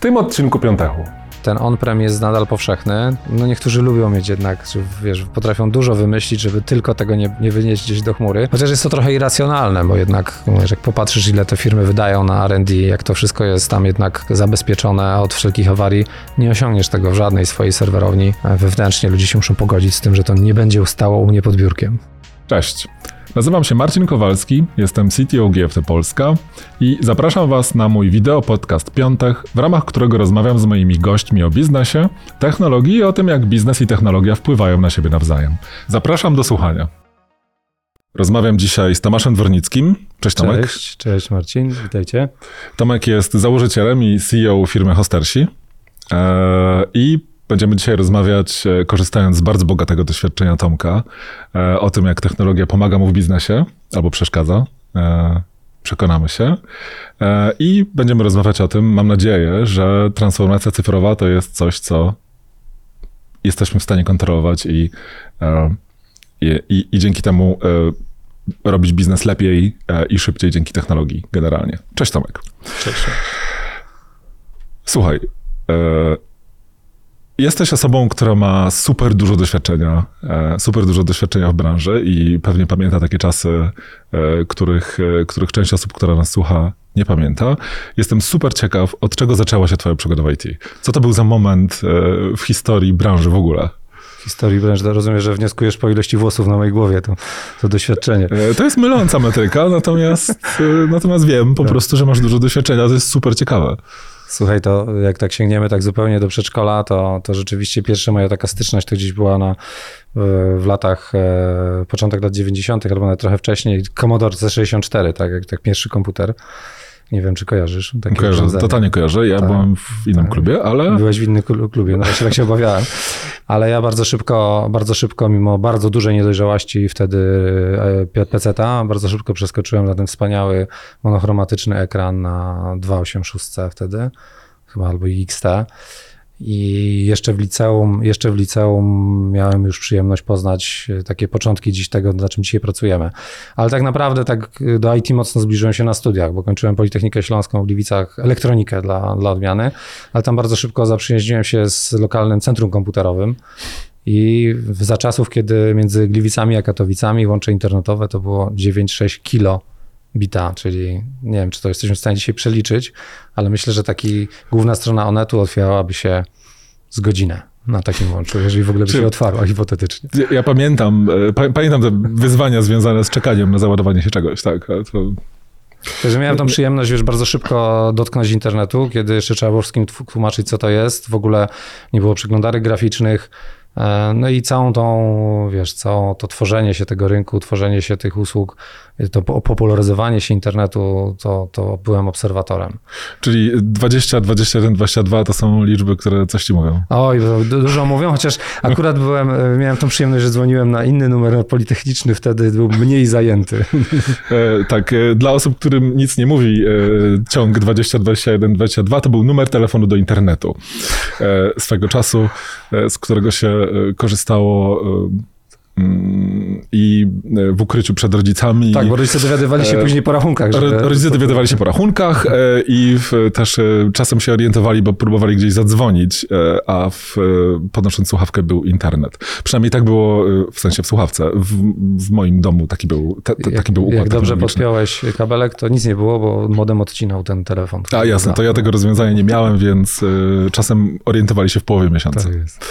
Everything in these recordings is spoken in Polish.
W tym odcinku Piątechu ten on-prem jest nadal powszechny. No niektórzy lubią mieć jednak, że wiesz, potrafią dużo wymyślić, żeby tylko tego nie, nie wynieść gdzieś do chmury. Chociaż jest to trochę irracjonalne, bo jednak wiesz, jak popatrzysz, ile te firmy wydają na R&D, jak to wszystko jest tam jednak zabezpieczone od wszelkich awarii, nie osiągniesz tego w żadnej swojej serwerowni. Wewnętrznie ludzie się muszą pogodzić z tym, że to nie będzie ustało u mnie pod biurkiem. Cześć. Nazywam się Marcin Kowalski, jestem CTO GFT Polska i zapraszam Was na mój wideo podcast Piątek, w ramach którego rozmawiam z moimi gośćmi o biznesie, technologii i o tym, jak biznes i technologia wpływają na siebie nawzajem. Zapraszam do słuchania. Rozmawiam dzisiaj z Tomaszem Dwornickim. Cześć Tomek. Cześć, cześć Marcin, witajcie. Tomek jest założycielem i CEO firmy Hostersi. Eee, I Będziemy dzisiaj rozmawiać, e, korzystając z bardzo bogatego doświadczenia Tomka, e, o tym, jak technologia pomaga mu w biznesie albo przeszkadza. E, przekonamy się. I będziemy rozmawiać o tym, mam nadzieję, że transformacja cyfrowa to jest coś, co jesteśmy w stanie kontrolować i, i, i, i dzięki temu robić biznes lepiej i szybciej dzięki technologii generalnie. Cześć Tomek. Cześć. Słuchaj, Jesteś osobą, która ma super dużo doświadczenia, e, super dużo doświadczenia w branży i pewnie pamięta takie czasy, e, których, e, których część osób, która nas słucha, nie pamięta. Jestem super ciekaw, od czego zaczęła się twoja przygoda w IT. Co to był za moment w historii branży w ogóle? W historii branży, rozumiem, że wnioskujesz po ilości włosów na mojej głowie, to, to doświadczenie. To jest myląca metryka, natomiast, natomiast wiem po no. prostu, że masz dużo doświadczenia, to jest super ciekawe. Słuchaj, to jak tak sięgniemy tak zupełnie do przedszkola, to, to rzeczywiście pierwsza moja taka styczność to gdzieś była na, w latach, e, początek lat 90., albo nawet trochę wcześniej, Commodore C64, tak, jak tak pierwszy komputer. Nie wiem, czy kojarzysz. Takie Kojarzę, totalnie kojarzę. Ja tak, byłem w innym tak. klubie, ale... Byłeś w innym klubie, no właśnie tak się obawiałem. Ale ja bardzo szybko, bardzo szybko, mimo bardzo dużej niedojrzałości wtedy e, PC-ta, bardzo szybko przeskoczyłem na ten wspaniały monochromatyczny ekran na 286 wtedy, chyba albo XT. I jeszcze w liceum, jeszcze w liceum miałem już przyjemność poznać e, takie początki dziś tego, na czym dzisiaj pracujemy. Ale tak naprawdę tak e, do IT mocno zbliżyłem się na studiach, bo kończyłem Politechnikę Śląską w Gliwicach, elektronikę dla, dla odmiany, ale tam bardzo szybko zaprzyjaźniłem się z lokalnym centrum komputerowym. I za czasów, kiedy między Gliwicami a Katowicami łącze internetowe to było 9-6 kilo bita, czyli nie wiem, czy to jesteśmy w stanie dzisiaj przeliczyć, ale myślę, że taki główna strona Onetu otwierałaby się z godzinę na takim łączu, jeżeli w ogóle by się otwarła hipotetycznie. Ja, ja pamiętam, e, pamiętam te wyzwania związane z czekaniem na załadowanie się czegoś, tak. To... Także miałem tą przyjemność, wiesz, bardzo szybko dotknąć internetu, kiedy jeszcze trzeba było wszystkim tłumaczyć, co to jest. W ogóle nie było przeglądarek graficznych, no i całą tą, wiesz, całe to tworzenie się tego rynku, tworzenie się tych usług, to popularyzowanie się internetu, to, to byłem obserwatorem. Czyli 20, 21, 22 to są liczby, które coś ci mówią. Oj, dużo mówią, chociaż akurat byłem, e, miałem tą przyjemność, że dzwoniłem na inny numer politechniczny, wtedy był mniej zajęty. E, tak, dla osób, którym nic nie mówi, ciąg 20, 21, 22 to był numer telefonu do internetu. Swego czasu, z którego się korzystało Mm, i e, w ukryciu przed rodzicami. Tak, bo rodzice dowiadywali się e, później po rachunkach. Że... Rodzice dowiadywali się po rachunkach e, i w, też czasem się orientowali, bo próbowali gdzieś zadzwonić, a w, podnosząc słuchawkę był internet. Przynajmniej tak było, w sensie w słuchawce. W, w moim domu taki był, te, te, taki był układ Jak dobrze podpiąłeś kabelek, to nic nie było, bo modem odcinał ten telefon. A jasne, to ja tego rozwiązania nie miałem, więc czasem orientowali się w połowie miesiąca. Tak jest.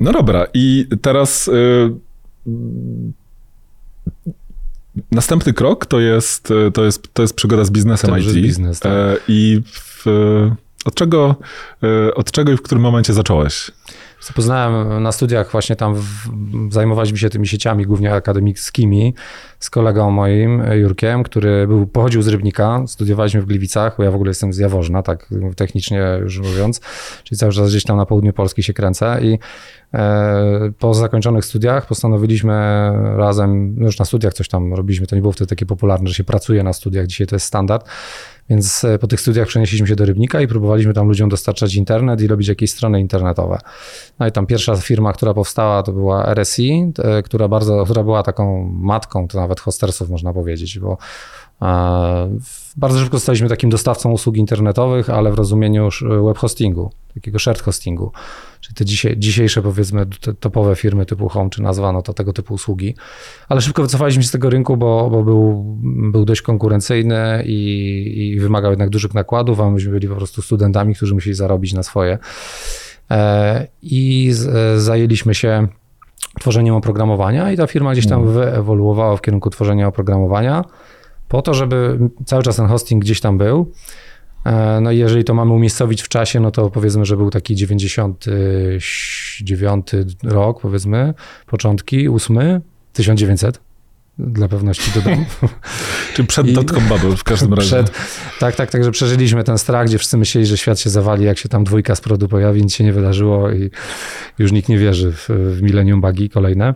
No dobra, i teraz następny krok to jest, to jest, to jest przygoda z biznesem to IT. Biznes, tak. E, I w, od, czego, e, od czego i w którym momencie zacząłeś? Poznałem na studiach właśnie tam, w, zajmowaliśmy się tymi sieciami głównie akademickimi z kolegą moim, Jurkiem, który był, pochodził z Rybnika, studiowaliśmy w Gliwicach, bo ja w ogóle jestem z Jaworzna, tak technicznie już mówiąc, czyli cały czas gdzieś tam na południu Polski się kręcę. I e, po zakończonych studiach postanowiliśmy razem, no już na studiach coś tam robiliśmy, to nie było wtedy takie popularne, że się pracuje na studiach, dzisiaj to jest standard, więc e, po tych studiach przenieśliśmy się do Rybnika i próbowaliśmy tam ludziom dostarczać internet i robić jakieś strony internetowe. No i tam pierwsza firma, która powstała, to była RSI, która, bardzo, która była taką matką, to nawet hostersów można powiedzieć, bo Bardzo szybko zostaliśmy takim dostawcą usług internetowych, ale w rozumieniu web hostingu, takiego shared hostingu. Czyli te dzisiaj, dzisiejsze, powiedzmy, topowe firmy typu Home, czy nazwano to tego typu usługi. Ale szybko wycofaliśmy się z tego rynku, bo, bo był, był dość konkurencyjny i, i wymagał jednak dużych nakładów, a myśmy byli po prostu studentami, którzy musieli zarobić na swoje. E, I z, zajęliśmy się tworzeniem oprogramowania i ta firma gdzieś tam mhm. wyewoluowała w kierunku tworzenia oprogramowania po to, żeby cały czas ten hosting gdzieś tam był. E, no i jeżeli to mamy umiejscowić w czasie, no to powiedzmy, że był taki 99 rok, powiedzmy, początki, 8, 1900 dla pewności dodam. Czy przed dotcom bubble w każdym razie. Przed, tak, tak, także przeżyliśmy ten strach, gdzie wszyscy myśleli, że świat się zawali, jak się tam dwójka z przodu pojawi, nic się nie wydarzyło i już nikt nie wierzy w, w Millennium Buggy kolejne.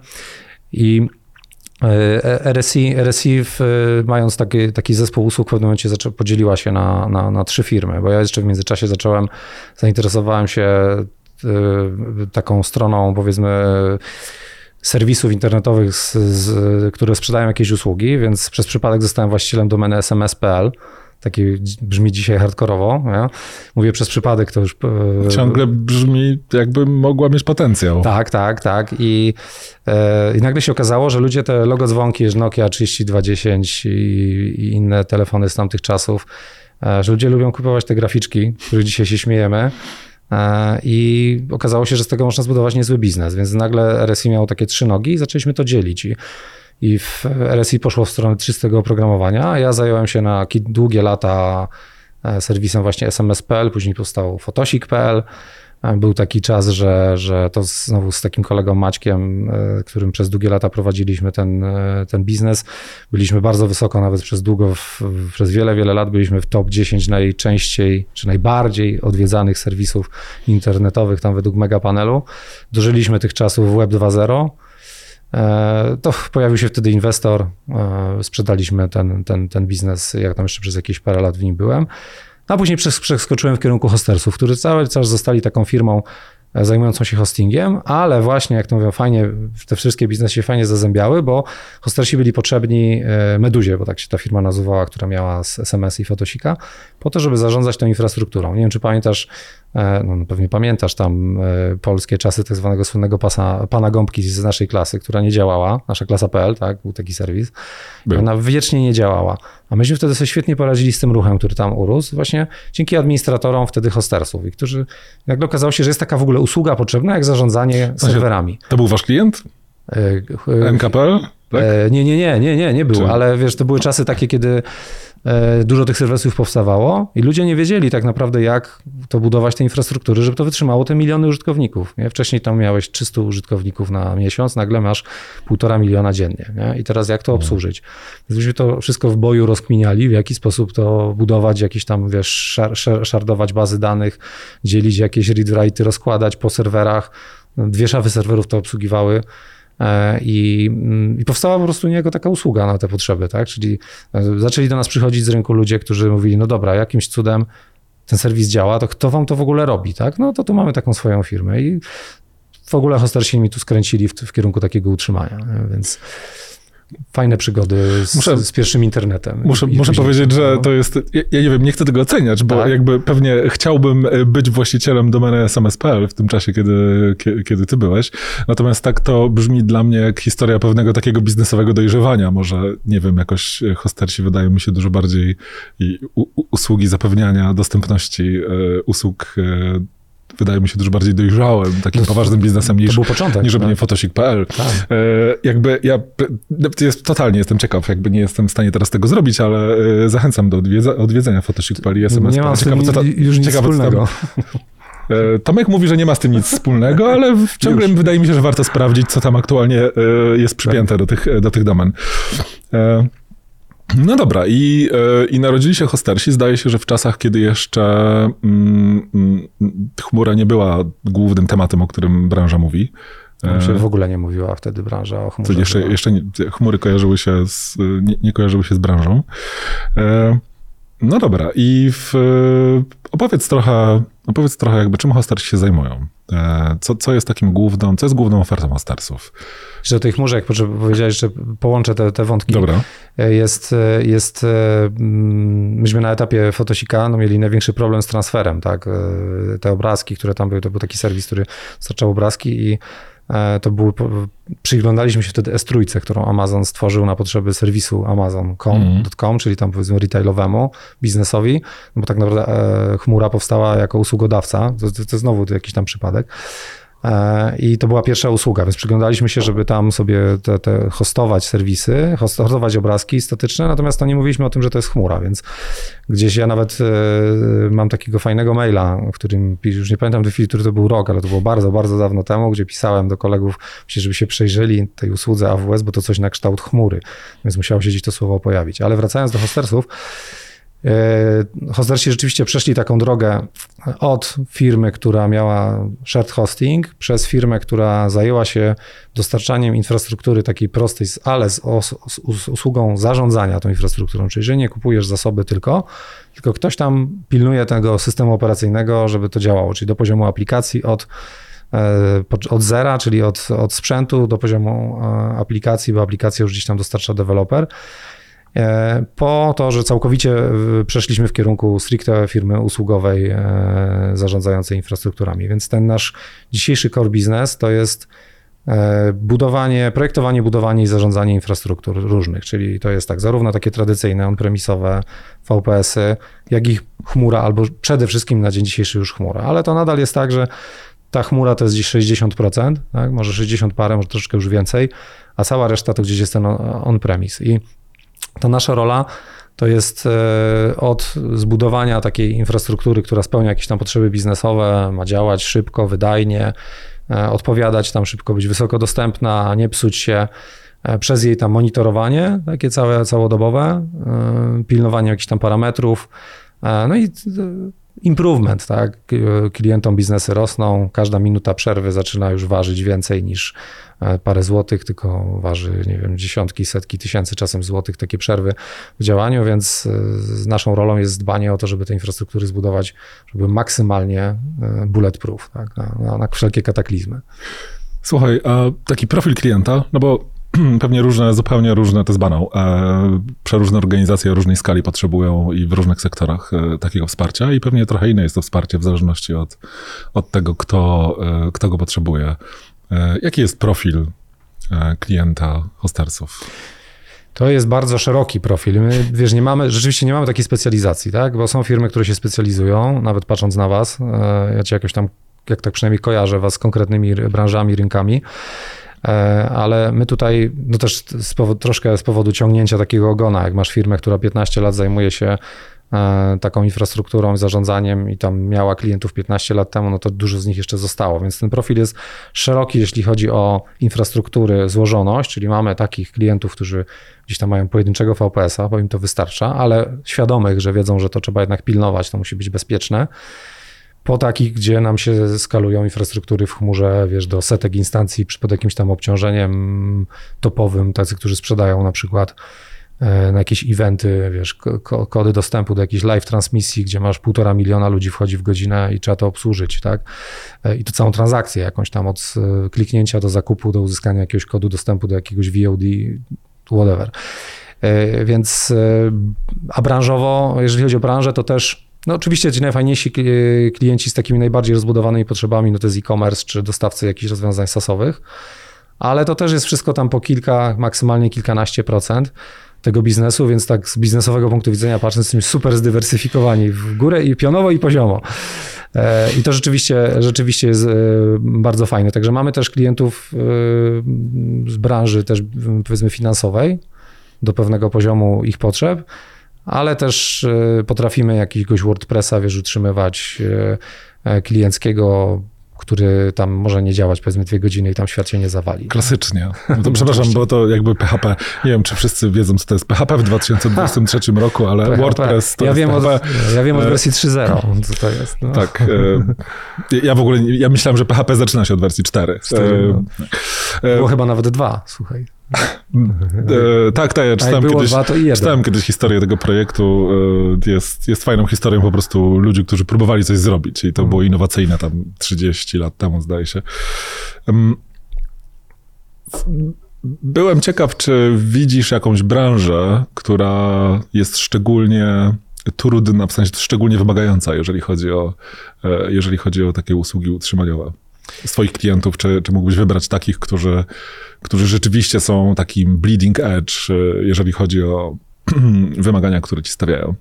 I RSI, RSI w, mając taki, taki zespół usług w pewnym momencie zaczę, podzieliła się na, na, na trzy firmy, bo ja jeszcze w międzyczasie zacząłem, zainteresowałem się y, taką stroną powiedzmy serwisów internetowych, z, z, które sprzedają jakieś usługi, więc przez przypadek zostałem właścicielem domeny sms.pl. Taki brzmi dzisiaj hardkorowo. Mówię przez przypadek, to już. E, Ciągle brzmi, jakby mogła mieć potencjał. Tak, tak, tak. I, e, i nagle się okazało, że ludzie te logo dzwonki, Nokia 3210 i, i inne telefony z tamtych czasów, e, że ludzie lubią kupować te graficzki, których dzisiaj się śmiejemy. I okazało się, że z tego można zbudować niezły biznes, więc nagle RSI miało takie trzy nogi i zaczęliśmy to dzielić. I, i w RSI poszło w stronę czystego oprogramowania, ja zająłem się na długie lata e, serwisem właśnie SMS.pl, później powstał fotosik.pl, był taki czas, że, że to znowu z takim kolegą Maćkiem, e, którym przez długie lata prowadziliśmy ten, e, ten biznes, byliśmy bardzo wysoko, nawet przez długo, w, przez wiele, wiele lat byliśmy w top 10 najczęściej, czy najbardziej odwiedzanych serwisów internetowych, tam według Megapanelu. Dożyliśmy tych czasów Web 2.0. E, to pojawił się wtedy inwestor, sprzedaliśmy ten, ten, ten biznes, jak tam jeszcze przez jakieś parę lat w nim byłem. A później przeskoczyłem w kierunku hostersów, którzy cały czas zostali taką firmą e, zajmującą się hostingiem, ale właśnie, jak to mówią, fajnie, te wszystkie biznesy się fajnie zazębiały, bo hostersi byli potrzebni e, Meduzie, bo tak się ta firma nazywała, która miała SMS i Fotosika, po to, żeby zarządzać tą infrastrukturą. Nie wiem, czy pamiętasz E, no, no, pewnie pamiętasz tam e, polskie czasy tak zwanego słynnego pasa, pana Gąbki z naszej klasy, która nie działała, nasza klasa.pl, tak, był taki serwis. Był. Ona wiecznie nie działała. A myśmy wtedy sobie świetnie poradzili z tym ruchem, który tam urósł, właśnie dzięki administratorom wtedy hostersów, i którzy nagle okazało się, że jest taka w ogóle usługa potrzebna, jak zarządzanie serwerami. To był wasz klient? E, NKPL? Tak? Nie, nie, nie, nie, nie, nie był, Czy... ale wiesz, to były czasy takie, kiedy E, dużo tych serwisów powstawało i ludzie nie wiedzieli tak naprawdę, jak to budować te infrastruktury, żeby to wytrzymało te miliony użytkowników. Nie? Wcześniej tam miałeś 300 użytkowników na miesiąc, nagle masz półtora miliona dziennie. Nie? I teraz jak to mhm. obsłużyć? Więc myśmy to wszystko w boju rozkminiali, w jaki sposób to budować, jakieś tam, wiesz, szardować bazy danych, dzielić jakieś read-write'y, rozkładać po serwerach. Dwie szafy serwerów to obsługiwały. E, I, mm, I, powstała po prostu niejako taka usługa na te potrzeby, tak? Czyli e, zaczęli do nas przychodzić z rynku ludzie, którzy mówili, no dobra, jakimś cudem ten serwis działa, to kto wam to w ogóle robi, tak? No to tu mamy taką swoją firmę i w ogóle hostersi mi tu skręcili w, w kierunku takiego utrzymania, więc fajne przygody z, muszę, z pierwszym internetem. Muszę, muszę powiedzieć, że no. to jest, ja, ja, nie wiem, nie chcę tego oceniać, bo tak? jakby pewnie chciałbym e, być właścicielem domeny SMS.pl w tym czasie, kiedy, kiedy ty byłeś. Natomiast tak to brzmi dla mnie jak historia pewnego takiego biznesowego dojrzewania. Może, nie wiem, jakoś hostersi wydają mi się dużo bardziej i usługi zapewniania dostępności y, usług wydaje mi się dużo bardziej dojrzałym, takim no, poważnym biznesem niż, był początek, niż robienie tak. fotosik.pl. Tak. E, jakby ja jest, totalnie jestem ciekaw, jakby nie jestem w stanie teraz tego zrobić, ale e, zachęcam do odwiedza, odwiedzenia fotosik.pl i SMS. Nie mam ciekawe, co ta, już nic ciekawe, wspólnego. E, Tomek mówi, że nie ma z tym nic wspólnego, ale ciągle Już. wydaje mi się, że warto sprawdzić, co tam aktualnie e, jest przypięte tak. do, tych, do tych domen. No dobra, i, e, i narodzili się hostersi. Zdaje się, że w czasach, kiedy jeszcze mm, mm, chmura nie była głównym tematem, o którym branża mówi. No się w ogóle nie mówiła wtedy branża o chmurze. Jeszcze, jeszcze nie, chmury kojarzyły się z, nie, nie, kojarzyły się z branżą. E, No dobra, i w, opowiedz trochę, opowiedz trochę jakby czym Hosters się zajmują. E, co, co jest takim główną, co jest główną ofertą Hostersów? Że o tych chmurze, jak powiedziałeś, że połączę te, te wątki. Dobra. E, jest, e, jest, myśmy na etapie Fotosika no, mieli największy problem z transferem, tak? Te obrazki, które tam były, to był taki serwis, który dostarczał obrazki i E, to były, przyglądaliśmy się wtedy S3, którą Amazon stworzył na potrzeby serwisu amazon.com, mm. czyli tam powiedzmy retailowemu, biznesowi, no bo tak naprawdę e, chmura powstała jako usługodawca, to, to, to znowu jakiś tam przypadek. E, I to była pierwsza usługa, więc przyglądaliśmy się, żeby tam sobie te, te hostować serwisy, hostować obrazki statyczne, natomiast to nie mówiliśmy o tym, że to jest chmura, więc gdzieś ja nawet e, mam takiego fajnego maila, w którym już nie pamiętam do chwili, który to był rok, ale to było bardzo, bardzo dawno temu, gdzie pisałem do kolegów, żeby się przejrzeli tej usłudze AWS, bo to coś na kształt chmury, więc musiało się gdzieś to słowo pojawić. Ale wracając do hostersów, Hostersi rzeczywiście przeszli taką drogę od firmy, która miała shared hosting, przez firmę, która zajęła się dostarczaniem infrastruktury takiej prostej, ale z, z usługą zarządzania tą infrastrukturą, czyli że nie kupujesz zasoby tylko, tylko ktoś tam pilnuje tego systemu operacyjnego, żeby to działało, czyli do poziomu aplikacji od e, od zera, czyli od, od sprzętu do poziomu e, aplikacji, bo aplikację już gdzieś tam dostarcza deweloper. E, po to, że całkowicie przeszliśmy w kierunku stricte firmy usługowej e, zarządzającej infrastrukturami. Więc ten nasz dzisiejszy core business to jest e, budowanie, projektowanie, budowanie i zarządzanie infrastruktur różnych, czyli to jest tak, zarówno takie tradycyjne on-premisowe VPS-y, jak i chmura, albo przede wszystkim na dzień dzisiejszy już chmura, ale to nadal jest tak, że ta chmura to jest dziś 60%, tak? może 60 parę, może troszeczkę już więcej, a cała reszta to gdzieś jest ten on-premise. I ta nasza rola to jest e, od zbudowania takiej infrastruktury, która spełnia jakieś tam potrzeby biznesowe, ma działać szybko, wydajnie, e, odpowiadać tam szybko, być wysoko dostępna, nie psuć się, e, przez jej tam monitorowanie, takie całe, całodobowe, pilnowanie jakichś tam parametrów, no i improvement, tak? Klientom biznesy rosną, każda minuta przerwy zaczyna już ważyć więcej niż parę złotych, tylko waży, nie wiem, dziesiątki, setki tysięcy czasem złotych takie przerwy w działaniu, więc e, naszą rolą jest dbanie o to, żeby te infrastruktury zbudować, żeby maksymalnie e, bulletproof, tak? na, na, na wszelkie kataklizmy. Słuchaj, a taki profil klienta, no bo pewnie różne, zupełnie różne, to jest banał. E, przeróżne organizacje o różnej skali potrzebują i w różnych sektorach e, takiego wsparcia i pewnie trochę inne jest to wsparcie w zależności od, od tego, kto, e, kto go potrzebuje. Jaki jest profil klienta hostersów? To jest bardzo szeroki profil. My, wiesz, nie mamy, rzeczywiście nie mamy takiej specjalizacji, tak? Bo są firmy, które się specjalizują, nawet patrząc na was, ja cię jakoś tam, jak tak przynajmniej kojarzę was z konkretnymi branżami, rynkami, E, ale my tutaj, no też z powodu, troszkę z powodu ciągnięcia takiego ogona, jak masz firmę, która 15 lat zajmuje się e, taką infrastrukturą, zarządzaniem i tam miała klientów 15 lat temu, no to dużo z nich jeszcze zostało. Więc ten profil jest szeroki, jeśli chodzi o infrastruktury, złożoność, czyli mamy takich klientów, którzy gdzieś tam mają pojedynczego VPS-a, bo im to wystarcza, ale świadomych, że wiedzą, że to trzeba jednak pilnować, to musi być bezpieczne po takich, gdzie nam się skalują infrastruktury w chmurze, wiesz, do setek instancji pod jakimś tam obciążeniem topowym, tacy, którzy sprzedają na przykład e, na jakieś eventy, wiesz, kody dostępu do jakiejś live transmisji, gdzie masz półtora miliona ludzi wchodzi w godzinę i trzeba to obsłużyć, tak? E, I to całą transakcję jakąś tam od e, kliknięcia do zakupu, do uzyskania jakiegoś kodu dostępu do jakiegoś VOD, whatever. Więc, a branżowo, jeżeli chodzi o branżę, to też no oczywiście ci najfajniejsi klienci z takimi najbardziej rozbudowanymi potrzebami, no to jest e-commerce czy dostawcy jakichś rozwiązań sasowych, ale to też jest wszystko tam po kilka, maksymalnie kilkanaście procent tego biznesu, więc tak z biznesowego punktu widzenia patrząc, jesteśmy super zdywersyfikowani w górę i pionowo i poziomo. E, I to rzeczywiście, rzeczywiście jest e, bardzo fajne. Także mamy też klientów e, z branży też powiedzmy finansowej do pewnego poziomu ich potrzeb ale też potrafimy jakiegoś WordPressa, wiesz, utrzymywać klienckiego który tam może nie działać powiedzmy dwie godziny i tam świat się nie zawali. Klasycznie. No to przepraszam, bo to jakby PHP, nie wiem, czy wszyscy wiedzą, co to jest PHP w 2023 roku, ale PHP. WordPress to ja jest wiem PHP. Od, ja wiem od wersji 3.0, co to jest. No. Tak. Ja w ogóle, ja myślałem, że PHP zaczyna się od wersji 4. 4 no. Było chyba nawet dwa, słuchaj. E, tak, tak, ja czytałem, kiedyś, czytałem kiedyś historię tego projektu. E, Jest, jest fajną historią po prostu ludzi, którzy próbowali coś zrobić i to Mm. było innowacyjne tam 30 lat temu, zdaje się. Byłem ciekaw, czy widzisz jakąś branżę, która jest szczególnie trudna, w sensie szczególnie wymagająca, jeżeli chodzi o, e, jeżeli chodzi o takie usługi utrzymaniowe swoich klientów, czy, czy mógłbyś wybrać takich, którzy, którzy rzeczywiście są takim bleeding edge, e, jeżeli chodzi o wymagania, które ci stawiają?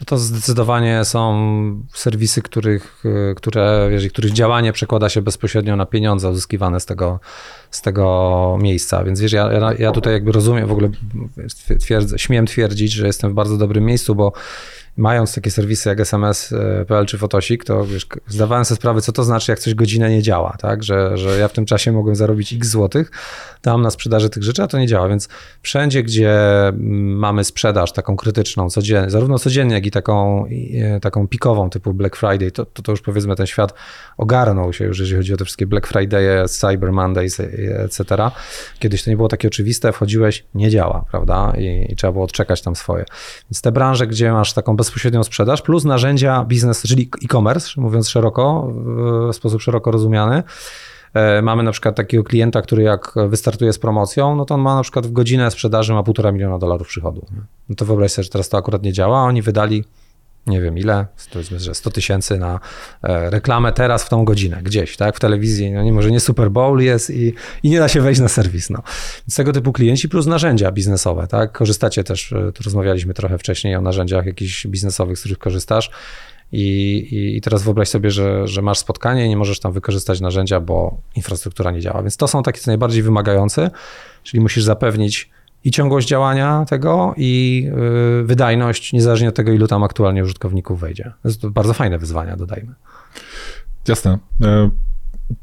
No to zdecydowanie są serwisy, których, y, które, wiesz, których działanie przekłada się bezpośrednio na pieniądze uzyskiwane z tego, z tego miejsca. Więc wiesz, ja- ja tutaj jakby rozumiem, w ogóle twierdzę, śmiem twierdzić, że jestem w bardzo dobrym miejscu, bo mając takie serwisy jak SMS.pl czy Fotosik, to wiesz, zdawałem sobie sprawę, co to znaczy, jak coś godzinę nie działa, tak? Że, że ja w tym czasie mogłem zarobić x złotych tam na sprzedaży tych rzeczy, a to nie działa. Więc wszędzie, gdzie mm, mamy sprzedaż taką krytyczną, codziennie, zarówno codziennie, jak i taką, e, taką pikową typu Black Friday, to, to, to już powiedzmy ten świat ogarnął się już, jeżeli chodzi o te wszystkie Black Friday'e, Cyber Mondays, e, etc. Kiedyś to nie było takie oczywiste, wchodziłeś, nie działa, prawda? I, i trzeba było odczekać tam swoje. Więc te branże, gdzie masz taką bezpośrednią sprzedaż, plus narzędzia biznes, czyli e-commerce, mówiąc szeroko, w sposób szeroko rozumiany, E, Mamy na przykład takiego klienta, który jak wystartuje z promocją, no to on ma na przykład w godzinę sprzedaży ma półtora miliona dolarów przychodu. No to wyobraź sobie, że teraz to akurat nie działa, oni wydali nie wiem ile, powiedzmy, że 100 tysięcy na e, reklamę teraz w tą godzinę, gdzieś, tak, w telewizji, no nie, może nie Super Bowl jest i, i nie da się wejść na serwis, no. Więc tego typu klienci plus narzędzia biznesowe, tak, korzystacie też, e, tu rozmawialiśmy trochę wcześniej o narzędziach jakichś biznesowych, z których korzystasz i, i, teraz wyobraź sobie, że, że masz spotkanie i nie możesz tam wykorzystać narzędzia, bo infrastruktura nie działa, więc to są takie co najbardziej wymagające, czyli musisz zapewnić i ciągłość działania tego, i yy, wydajność, niezależnie od tego, ilu tam aktualnie użytkowników wejdzie. To jest bardzo fajne wyzwania, dodajmy. Jasne. E,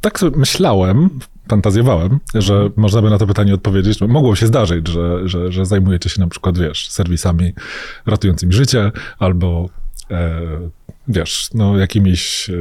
Tak myślałem, fantazjowałem, że można by na to pytanie odpowiedzieć. Mogło się zdarzyć, że, że, że zajmujecie się na przykład, wiesz, serwisami ratującymi życie albo, e, wiesz, no jakimiś e,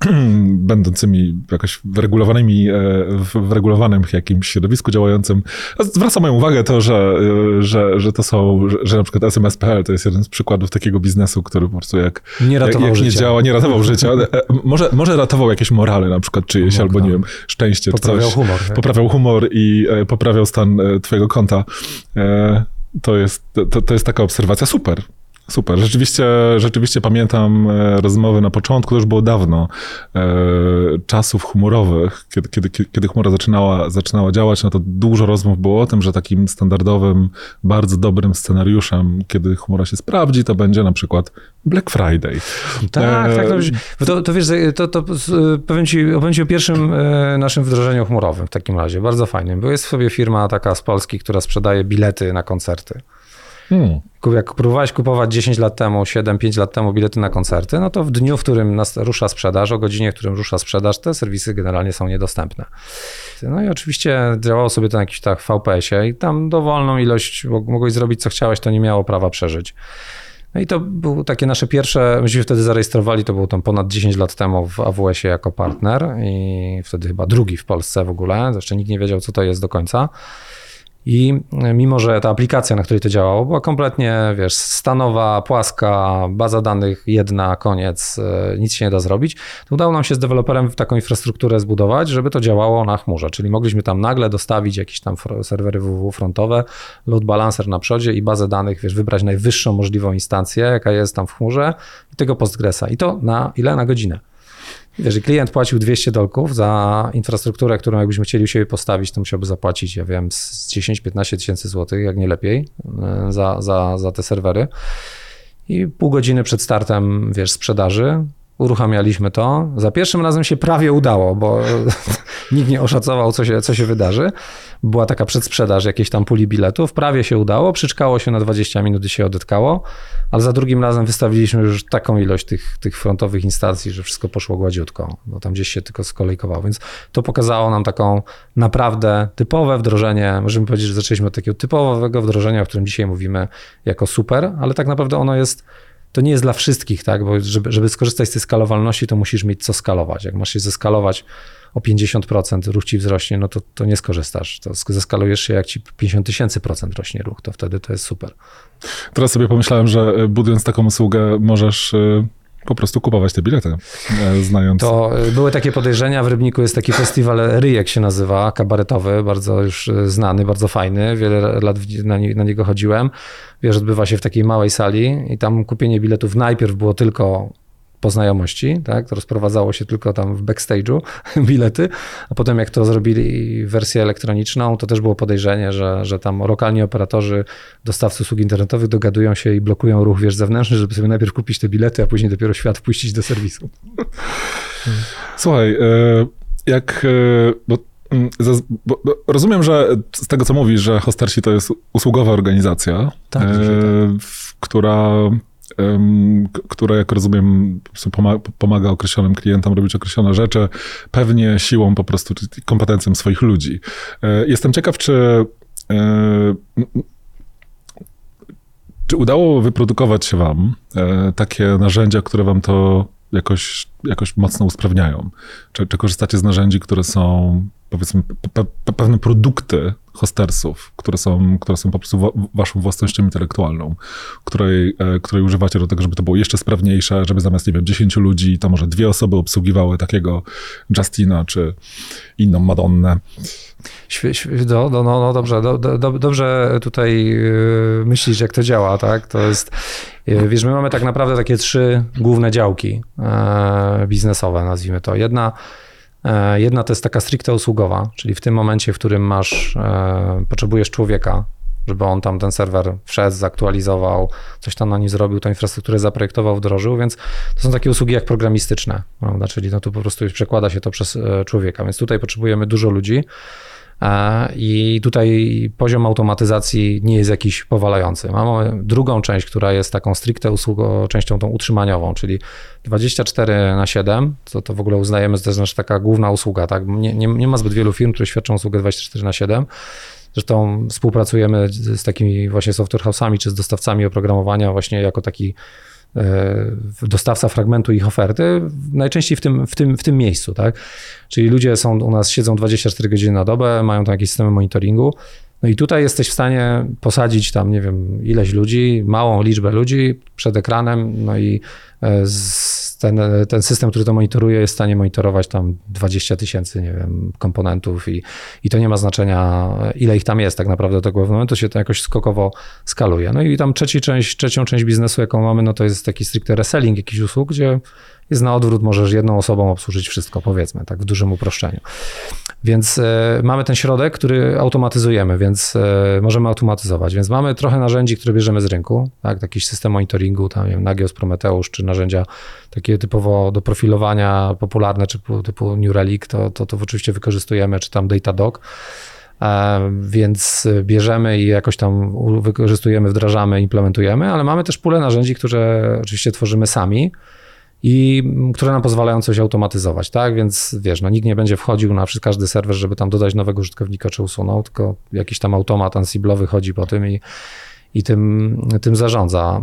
będącymi jakoś wyregulowanymi, e, w wyregulowanym jakimś środowisku działającym. Zwraca moją uwagę to, że, e, że, że to są, że, że na przykład SMS.pl to jest jeden z przykładów takiego biznesu, który po prostu jak, Nie ratował jak, jak nie działa, nie ratował życia. E, Może, może ratował jakieś morale na przykład czyjeś, albo nie wiem, szczęście Poprawiał coś. humor. tak? Poprawiał humor i poprawiał stan twojego konta. To jest, to, to jest taka obserwacja super. Super. Rzeczywiście, rzeczywiście pamiętam e, rozmowy na początku, to już było dawno, e, czasów humorowych, kiedy, kiedy, kiedy chmura zaczynała, zaczynała działać, no to dużo rozmów było o tym, że takim standardowym, bardzo dobrym scenariuszem, kiedy chmura się sprawdzi, to będzie na przykład Black Friday. Tak, E, tak. To, to, to wiesz, to, to powiem, ci, powiem ci o pierwszym e, naszym wdrożeniu chmurowym w takim razie, bardzo fajnym. Bo jest sobie firma taka z Polski, która sprzedaje bilety na koncerty. Hmm. Jak próbowałeś kupować 10 lat temu, 7-5 lat temu bilety na koncerty, no to w dniu, w którym rusza sprzedaż, o godzinie, w którym rusza sprzedaż, te serwisy generalnie są niedostępne. No i oczywiście działało sobie to na jakimś tak VPS-ie i tam dowolną ilość mog- mogłeś zrobić, co chciałeś, to nie miało prawa przeżyć. No i to było takie nasze pierwsze, myśmy wtedy zarejestrowali, to było tam ponad 10 lat temu w AWS-ie jako partner i wtedy chyba drugi w Polsce w ogóle, jeszcze nikt nie wiedział, co to jest do końca. I mimo, że ta aplikacja, na której to działało, była kompletnie, wiesz, stanowa, płaska, baza danych jedna, koniec, e, nic się nie da zrobić, to udało nam się z deweloperem taką infrastrukturę zbudować, żeby to działało na chmurze. Czyli mogliśmy tam nagle dostawić jakieś tam serwery www frontowe, load balancer na przodzie i bazę danych, wiesz, wybrać najwyższą możliwą instancję, jaka jest tam w chmurze i tego Postgresa. I to na ile? Na godzinę. Wiesz, klient płacił 200 dolków za infrastrukturę, którą jakbyśmy chcieli u siebie postawić, to musiałby zapłacić, ja wiem, z 10-15 tysięcy złotych, jak nie lepiej, e, za, za, za te serwery. I pół godziny przed startem, wiesz, sprzedaży uruchamialiśmy to. Za pierwszym razem się prawie udało, bo nikt nie oszacował, co się, co się wydarzy. Była taka przedsprzedaż jakiejś tam puli biletów. Prawie się udało, przyczkało się na 20 minut i się odetkało, ale za drugim razem wystawiliśmy już taką ilość tych, tych frontowych instancji, że wszystko poszło gładziutko, bo tam gdzieś się tylko skolejkowało. Więc to pokazało nam taką naprawdę typowe wdrożenie. Możemy powiedzieć, że zaczęliśmy od takiego typowego wdrożenia, o którym dzisiaj mówimy jako super, ale tak naprawdę ono jest to nie jest dla wszystkich, tak? Bo żeby, żeby skorzystać z tej skalowalności, to musisz mieć co skalować. Jak masz się zeskalować o 50% ruch ci wzrośnie, no to, to nie skorzystasz. To zeskalujesz się, jak ci 50 tysięcy procent rośnie ruch, to wtedy to jest super. Teraz sobie pomyślałem, że e, budując taką usługę możesz e, po prostu kupować te bilety, e, znając. To były takie podejrzenia. W Rybniku jest taki festiwal Ryjek się nazywa, kabaretowy, bardzo już znany, bardzo fajny. Wiele lat na, nie, na niego chodziłem. Wiesz, odbywa się w takiej małej sali i tam kupienie biletów najpierw było tylko po znajomości, tak? To rozprowadzało się tylko tam w backstage'u bilety, a potem jak to zrobili wersję elektroniczną, to też było podejrzenie, że, że tam lokalni operatorzy, dostawcy usług internetowych dogadują się i blokują ruch, wiesz, zewnętrzny, żeby sobie najpierw kupić te bilety, a później dopiero świat wpuścić do serwisu. Słuchaj, e, jak... E, bo mm, bo rozumiem, że z tego, co mówisz, że Hostersi to jest usługowa organizacja, tak, e, tak. która która, jak rozumiem, pomaga określonym klientom robić określone rzeczy, pewnie siłą po prostu kompetencją swoich ludzi. E, jestem ciekaw, czy e, czy udało wyprodukować się wam e, takie narzędzia, które wam to jakoś, jakoś mocno usprawniają? Czy, czy korzystacie z narzędzi, które są, powiedzmy, pe, pe, pewne produkty hostersów, które są, które są po prostu waszą własnością intelektualną, której, e, której używacie do tego, żeby to było jeszcze sprawniejsze, żeby zamiast, nie wiem, 10 ludzi, to może dwie osoby obsługiwały takiego Justina czy inną Madonnę. No, no, no dobrze, do, do, dobrze tutaj y, myślisz, jak to działa, tak? To jest, y, wiesz, my mamy tak naprawdę takie trzy główne działki e, biznesowe, nazwijmy to. Jedna E, jedna to jest taka stricte usługowa, czyli w tym momencie, w którym masz, e, potrzebujesz człowieka, żeby on tam ten serwer wszedł, zaktualizował, coś tam na nim zrobił, tą infrastrukturę zaprojektował, wdrożył, więc to są takie usługi jak programistyczne, prawda? czyli no tu po prostu przekłada się to przez e, człowieka, więc tutaj potrzebujemy dużo ludzi, i tutaj poziom automatyzacji nie jest jakiś powalający. Mamy drugą część, która jest taką stricte usługą, częścią tą utrzymaniową, czyli 24 na 7, co to w ogóle uznajemy, nasza taka główna usługa. Tak? Nie, nie, nie ma zbyt wielu firm, które świadczą usługę 24 na 7. Zresztą współpracujemy z takimi właśnie software house'ami czy z dostawcami oprogramowania właśnie jako taki dostawca fragmentu ich oferty, najczęściej w tym, w tym, w tym miejscu, tak? Czyli ludzie są u nas, siedzą 24 godziny na dobę, mają tam jakieś systemy monitoringu, no i tutaj jesteś w stanie posadzić tam, nie wiem, ileś ludzi, małą liczbę ludzi przed ekranem, no i e, ten, ten system, który to monitoruje, jest w stanie monitorować tam 20 tysięcy, nie wiem, komponentów i, i to nie ma znaczenia, ile ich tam jest tak naprawdę do tego momentu, się to jakoś skokowo skaluje. No i tam trzeci część, trzecią część biznesu, jaką mamy, no to jest taki stricte reselling jakichś usług, gdzie jest na odwrót, możesz jedną osobą obsłużyć wszystko, powiedzmy, tak w dużym uproszczeniu. Więc e, mamy ten środek, który automatyzujemy, więc e, możemy automatyzować. Więc mamy trochę narzędzi, które bierzemy z rynku, tak, jakiś system monitoringu, tam wiem, Nagios, Prometeusz, czy narzędzia takie typowo do profilowania popularne, czy typu New Relic, to, to, to oczywiście wykorzystujemy, czy tam Datadog. E, więc bierzemy i jakoś tam wykorzystujemy, wdrażamy, implementujemy, ale mamy też pulę narzędzi, które oczywiście tworzymy sami i które nam pozwalają coś automatyzować, tak? Więc wiesz, no nikt nie będzie wchodził na każdy serwer, żeby tam dodać nowego użytkownika czy usunął, tylko jakiś tam automat ansiblowy chodzi po tym i, i tym, tym zarządza.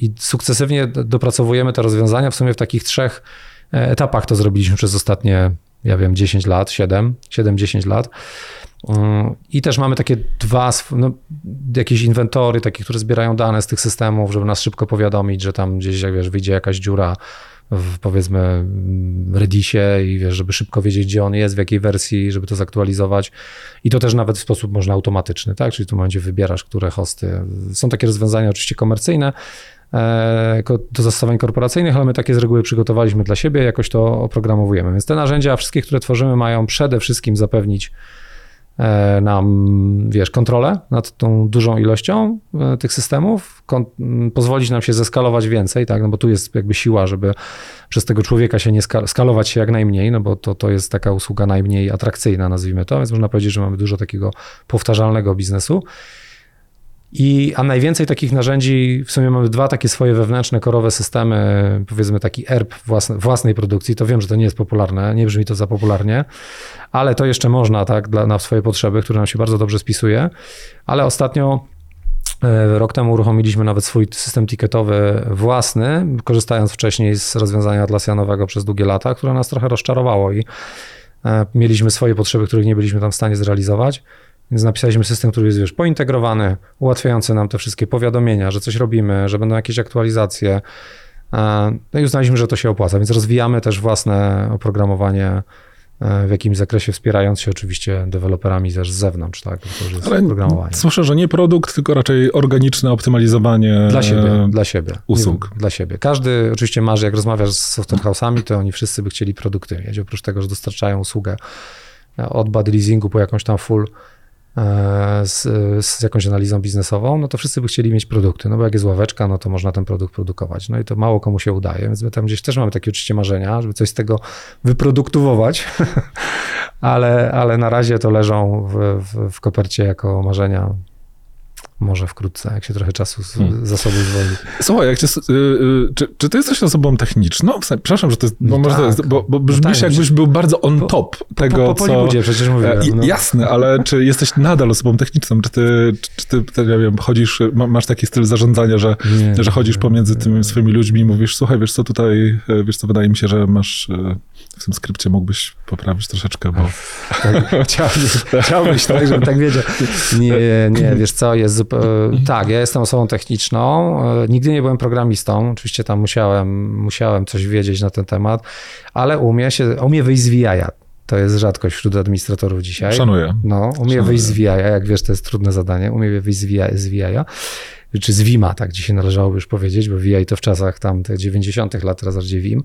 I sukcesywnie dopracowujemy te rozwiązania w sumie w takich trzech e, etapach to zrobiliśmy przez ostatnie, ja wiem, 10 lat, 7, 7-10 lat. I też mamy takie dwa, no, jakieś inwentory, takie, które zbierają dane z tych systemów, żeby nas szybko powiadomić, że tam gdzieś, jak wiesz, wyjdzie jakaś dziura w powiedzmy Redisie i wiesz, żeby szybko wiedzieć, gdzie on jest, w jakiej wersji, żeby to zaktualizować. I to też nawet w sposób można automatyczny, tak? Czyli w tym momencie wybierasz, które hosty. Są takie rozwiązania oczywiście komercyjne, do zastosowań korporacyjnych, ale my takie z reguły przygotowaliśmy dla siebie, jakoś to oprogramowujemy. Więc te narzędzia, wszystkie, które tworzymy, mają przede wszystkim zapewnić E, nam, wiesz, kontrolę nad tą dużą ilością e, tych systemów, pozwolić nam się zeskalować więcej, tak, no bo tu jest jakby siła, żeby przez tego człowieka się nie skalować się jak najmniej, no bo to, to jest taka usługa najmniej atrakcyjna, nazwijmy to, więc można powiedzieć, że mamy dużo takiego powtarzalnego biznesu. I, a najwięcej takich narzędzi, w sumie mamy dwa takie swoje wewnętrzne, korowe systemy, powiedzmy taki ERP własne, własnej produkcji. To wiem, że to nie jest popularne, nie brzmi to za popularnie, ale to jeszcze można, tak, dla, na swoje potrzeby, które nam się bardzo dobrze spisuje. Ale ostatnio e, Rok temu uruchomiliśmy nawet swój system ticketowy własny, korzystając wcześniej z rozwiązania atlasjanowego przez długie lata, które nas trochę rozczarowało i E, mieliśmy swoje potrzeby, których nie byliśmy tam w stanie zrealizować. Więc napisaliśmy system, który jest wiesz, pointegrowany, ułatwiający nam te wszystkie powiadomienia, że coś robimy, że będą jakieś aktualizacje. E, no i uznaliśmy, że to się opłaca, więc rozwijamy też własne oprogramowanie e, w jakimś zakresie, wspierając się oczywiście deweloperami też z zewnątrz, tak? To już jest Ale oprogramowanie. słyszę, że nie produkt, tylko raczej organiczne optymalizowanie Dla siebie, e, dla siebie. usług. Nie, Dla siebie. Każdy oczywiście marzy, jak rozmawiasz z software house'ami, to oni wszyscy by chcieli produkty mieć. Oprócz tego, że dostarczają usługę od bad leasingu po jakąś tam full z, z jakąś analizą biznesową, no to wszyscy by chcieli mieć produkty. No bo jak jest ławeczka, no to można ten produkt produkować. No i to mało komu się udaje, więc my tam gdzieś też mamy takie oczywiście marzenia, żeby coś z tego wyproduktować, ale, ale na razie to leżą w, w, w kopercie jako marzenia. Może wkrótce, jak się trochę czasu z, Hmm. zasobu zwolni. Słuchaj, jak cię, y, y, czy, czy ty jesteś osobą techniczną? W sensie, przepraszam, że to jest, bo, No może to tak. jest, bo, bo No brzmisz tak, jakbyś był bardzo on top tego, po, po, po co... Hollywoodzie przecież mówiłem. E, no. Jasne, ale czy jesteś nadal osobą techniczną? Czy ty, czy, czy ty, ty nie wiem, chodzisz, ma, masz taki styl zarządzania, że, Nie, że chodzisz nie, pomiędzy nie. tymi swoimi ludźmi i mówisz, słuchaj, wiesz co, tutaj, e, wiesz co, wydaje mi się, że masz e, w tym skrypcie mógłbyś poprawić troszeczkę, bo... Tak, chciałbyś, chciałbyś tak, żebym tak wiedział. Nie, nie, wiesz co, jest zupełnie... Tak, ja jestem osobą techniczną, e, nigdy nie byłem programistą, oczywiście tam musiałem, musiałem coś wiedzieć na ten temat, ale umie się, umie wyjść z VI. To jest rzadkość wśród administratorów dzisiaj. Szanuję. No, umie Szanuję. wyjść z VI, jak wiesz, to jest trudne zadanie, umie wyjść z VI, z VI czy z Vima, tak dzisiaj należałoby już powiedzieć, bo VI to w czasach tam tych 90 lat, teraz bardziej Vim.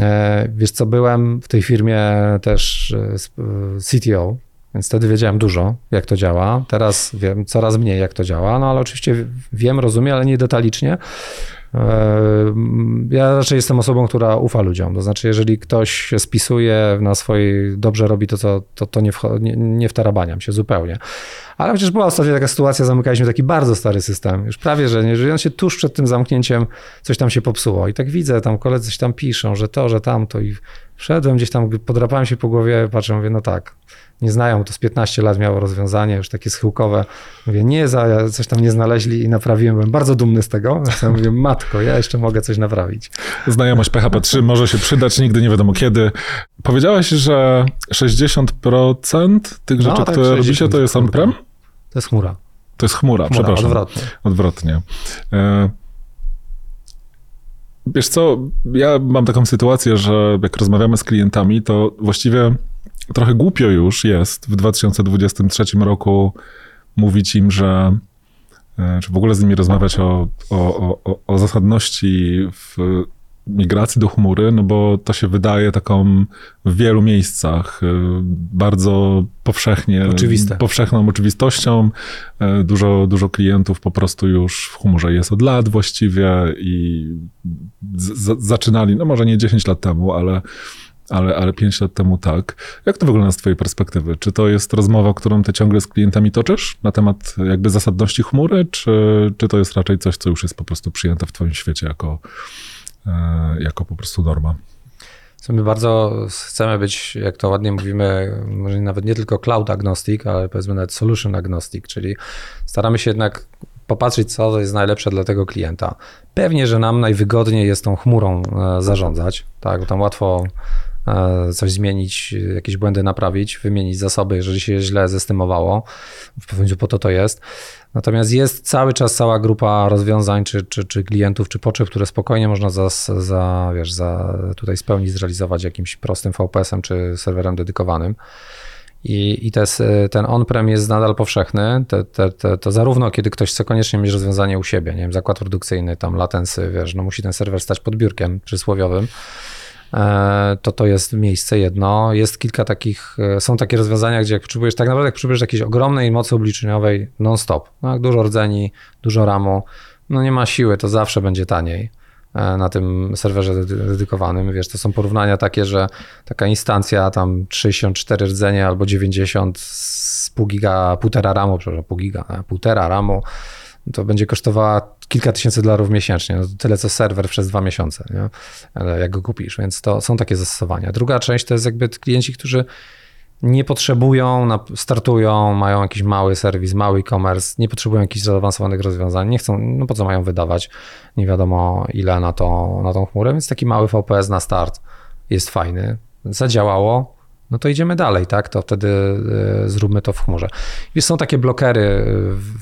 E, Wiesz co, byłem w tej firmie też e, e, CTO, więc wtedy wiedziałem dużo, jak to działa. Teraz wiem coraz mniej, jak to działa, no ale oczywiście wiem, rozumiem, ale nie detalicznie. E, Ja raczej jestem osobą, która ufa ludziom. To znaczy, jeżeli ktoś się spisuje na swojej, dobrze robi to, co, to, to nie, wcho- nie, nie wtarabaniam się zupełnie. Ale przecież była ostatnio taka sytuacja, zamykaliśmy taki bardzo stary system, już prawie, że nie, że się tuż przed tym zamknięciem coś tam się popsuło. I tak widzę, tam koledzy coś tam piszą, że to, że tamto i wszedłem gdzieś tam, podrapałem się po głowie, patrzę, mówię, no tak, nie znają, to z 15 lat miało rozwiązanie, już takie schyłkowe. Mówię, nie, za, coś tam nie znaleźli i naprawiłem, byłem bardzo dumny z tego. Ja mówię, matko, ja jeszcze mogę coś naprawić. Znajomość PHP 3 może się przydać, nigdy nie wiadomo kiedy. Powiedziałeś, że 60% tych rzeczy, No, tak, które 60, robicie, to jest on-prem? To jest chmura. To jest chmura, chmura przepraszam. odwrotnie. Odwrotnie. E, Wiesz co, ja mam taką sytuację, że jak rozmawiamy z klientami, to właściwie trochę głupio już jest w 2023 roku mówić im, że czy w ogóle z nimi rozmawiać o, o, o- o, o zasadności w migracji do chmury, no bo to się wydaje taką w wielu miejscach e, bardzo powszechnie, Oczywiste. powszechną oczywistością. E, Dużo, dużo klientów po prostu już w chmurze jest od lat właściwie i z, z, zaczynali, no może nie 10 lat temu, ale, ale, ale 5 lat temu tak. Jak to wygląda z twojej perspektywy? Czy to jest rozmowa, którą ty ciągle z klientami toczysz na temat jakby zasadności chmury, czy, czy to jest raczej coś, co już jest po prostu przyjęte w twoim świecie jako, e, jako po prostu norma? My bardzo chcemy być, jak to ładnie mówimy, może nawet nie tylko cloud agnostic, ale powiedzmy nawet solution agnostic, czyli staramy się jednak popatrzeć, co jest najlepsze dla tego klienta. Pewnie, że nam najwygodniej jest tą chmurą e, zarządzać, tak, bo tam łatwo coś zmienić, jakieś błędy naprawić, wymienić zasoby, jeżeli się źle zestymowało. W końcu po to to jest. Natomiast jest cały czas cała grupa rozwiązań, czy, czy, czy klientów, czy potrzeb, które spokojnie można za, za, wiesz, za tutaj spełnić, zrealizować jakimś prostym VPS-em czy serwerem dedykowanym. I, i te, ten on-prem jest nadal powszechny. Te, te, te, to zarówno kiedy ktoś chce koniecznie mieć rozwiązanie u siebie, nie wiem, zakład produkcyjny, tam latensy, wiesz, no musi ten serwer stać pod biurkiem przysłowiowym, e, to to jest miejsce jedno. Jest kilka takich, e, są takie rozwiązania, gdzie jak potrzebujesz, tak naprawdę jak potrzebujesz jakiejś ogromnej mocy obliczeniowej non-stop, no, dużo rdzeni, dużo ramu, no nie ma siły, to zawsze będzie taniej e, na tym serwerze dedy- dedykowanym. Wiesz, to są porównania takie, że taka instancja tam 64 rdzenie albo 90 z pół giga, półtora ramu, przepraszam, pół giga, e, półtora ramu, to będzie kosztowała kilka tysięcy dolarów miesięcznie. No tyle co serwer przez dwa miesiące, nie? Ale jak go kupisz, więc to są takie zastosowania. Druga część to jest jakby klienci, którzy nie potrzebują, startują, mają jakiś mały serwis, mały e-commerce, nie potrzebują jakichś zaawansowanych rozwiązań, nie chcą, no po co mają wydawać nie wiadomo ile na, to, na tą chmurę, więc taki mały VPS na start jest fajny. Zadziałało, no to idziemy dalej, tak? To wtedy y, zróbmy to w chmurze. I są takie blokery w,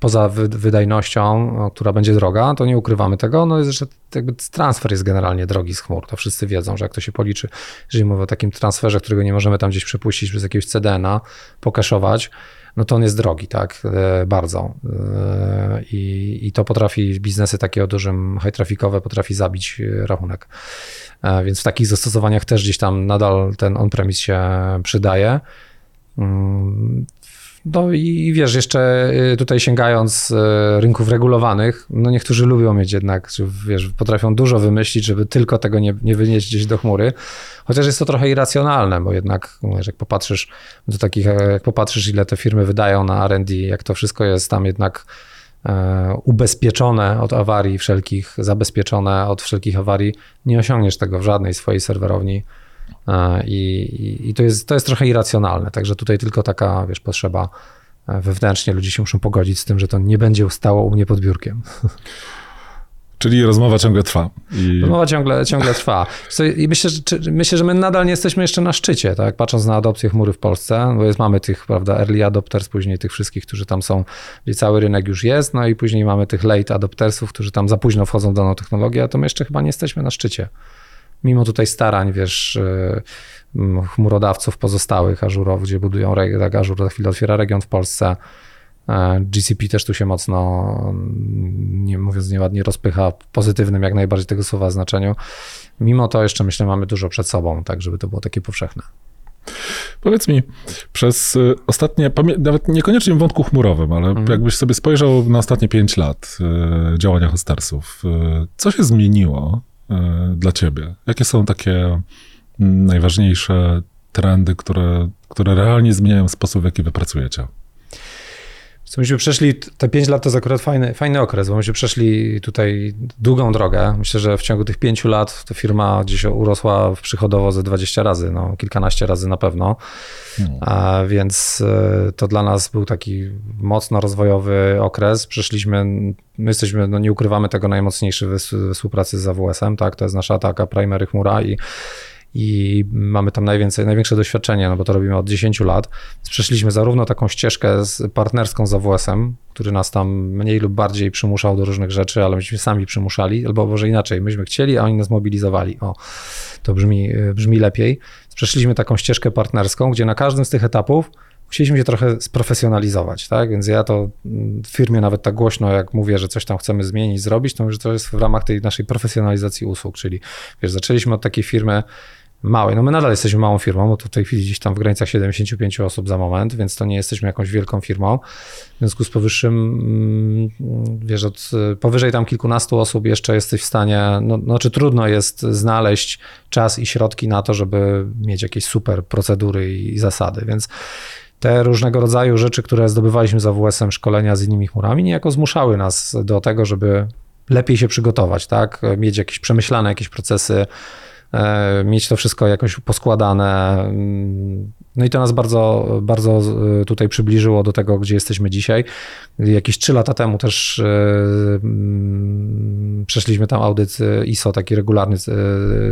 poza wy, wydajnością, która będzie droga, to nie ukrywamy tego, no jest, że jakby transfer jest generalnie drogi z chmur. To wszyscy wiedzą, że jak to się policzy, jeżeli mówię o takim transferze, którego nie możemy tam gdzieś przepuścić przez jakiegoś CDN-a, pokaszować, no to on jest drogi, tak, e, bardzo. E, I, I to potrafi, biznesy takie o dużym, high trafikowe potrafi zabić e, rachunek. Więc w takich zastosowaniach też gdzieś tam nadal ten on-premise się przydaje. No i wiesz, jeszcze y, tutaj sięgając y, rynków regulowanych, no niektórzy lubią mieć jednak, wiesz, potrafią dużo wymyślić, żeby tylko tego nie, nie wynieść gdzieś do chmury. Chociaż jest to trochę irracjonalne, bo jednak wiesz, jak popatrzysz do takich, jak popatrzysz ile te firmy wydają na R&D, jak to wszystko jest tam jednak e, ubezpieczone od awarii wszelkich, zabezpieczone od wszelkich awarii, nie osiągniesz tego w żadnej swojej serwerowni i, i to, jest, to jest trochę irracjonalne. Także tutaj tylko taka, wiesz, potrzeba e, wewnętrznie ludzie się muszą pogodzić z tym, że to nie będzie ustało u mnie pod biurkiem. Czyli rozmowa ciągle trwa. I... Rozmowa ciągle, ciągle trwa. I myślę że, myślę, że my nadal nie jesteśmy jeszcze na szczycie, tak? patrząc na adopcję chmury w Polsce, bo jest, mamy tych, prawda, early adopters, później tych wszystkich, którzy tam są, gdzie cały rynek już jest, no i później mamy tych late adoptersów, którzy tam za późno wchodzą w daną technologię, a to my jeszcze chyba nie jesteśmy na szczycie mimo tutaj starań, wiesz, y, chmurodawców pozostałych, Azurow, gdzie budują, tak, Azure za chwilę otwiera region w Polsce, e, GCP też tu się mocno, nie mówiąc nieładnie, rozpycha w pozytywnym jak najbardziej tego słowa znaczeniu. Mimo to jeszcze myślę, mamy dużo przed sobą, tak żeby to było takie powszechne. Powiedz mi, przez y, ostatnie, nawet niekoniecznie w wątku chmurowym, ale mm. jakbyś sobie spojrzał na ostatnie pięć lat y, działania Hostarsów, co się zmieniło dla ciebie? Jakie są takie mm, najważniejsze trendy, które, które realnie zmieniają sposób, w jaki wy pracujecie? Co myśmy przeszli, te 5 lat to jest akurat fajny, fajny okres, bo myśmy przeszli tutaj długą drogę. Myślę, że w ciągu tych 5 lat ta firma gdzieś urosła przychodowo ze 20 razy, no kilkanaście razy na pewno. Hmm. A więc e, to dla nas był taki mocno rozwojowy okres. Przeszliśmy, my jesteśmy, no nie ukrywamy tego, najmocniejszy we współpracy z AWS-em, tak? To jest nasza taka primary chmura i i mamy tam najwięcej, największe doświadczenie, no bo to robimy od 10 lat. Przeszliśmy zarówno taką ścieżkę z partnerską z AWS-em, który nas tam mniej lub bardziej przymuszał do różnych rzeczy, ale myśmy sami przymuszali, albo może inaczej, myśmy chcieli, a oni nas mobilizowali. O, to brzmi, brzmi lepiej. Przeszliśmy taką ścieżkę partnerską, gdzie na każdym z tych etapów musieliśmy się trochę sprofesjonalizować, tak? Więc ja to w firmie nawet tak głośno, jak mówię, że coś tam chcemy zmienić, zrobić, to mówię, że to jest w ramach tej naszej profesjonalizacji usług, czyli wiesz, zaczęliśmy od takiej firmy, małej. No my nadal jesteśmy małą firmą, bo to w tej chwili gdzieś tam w granicach 75 osób za moment, więc to nie jesteśmy jakąś wielką firmą. W związku z powyższym, mm, wiesz, od powyżej tam kilkunastu osób jeszcze jesteś w stanie, no, znaczy trudno jest znaleźć czas i środki na to, żeby mieć jakieś super procedury i zasady, więc te różnego rodzaju rzeczy, które zdobywaliśmy z AWS-em, szkolenia z innymi chmurami, niejako zmuszały nas do tego, żeby lepiej się przygotować, tak? Mieć jakieś przemyślane jakieś procesy, mieć to wszystko jakoś poskładane. No i to nas bardzo, bardzo e, tutaj przybliżyło do tego, gdzie jesteśmy dzisiaj. Jakieś trzy lata temu też e, mm, przeszliśmy tam audyt ISO, taki regularny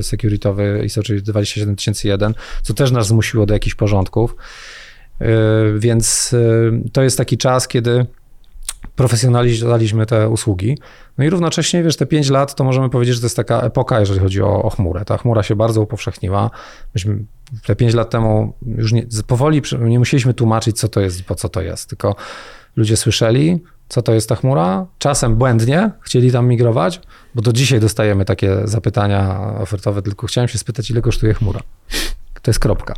security'owy ISO, czyli 27001, co też nas zmusiło do jakichś porządków. Więc to jest taki czas, kiedy profesjonalizowaliśmy te usługi. No i równocześnie, wiesz, te 5 lat to możemy powiedzieć, że to jest taka epoka, jeżeli chodzi o, o chmurę. Ta chmura się bardzo upowszechniła. Myśmy te 5 lat temu już nie, powoli nie musieliśmy tłumaczyć, co to jest po co to jest, tylko ludzie słyszeli, co to jest ta chmura. Czasem błędnie chcieli tam migrować, bo do dzisiaj dostajemy takie zapytania ofertowe, tylko chciałem się spytać, ile kosztuje chmura. To jest kropka.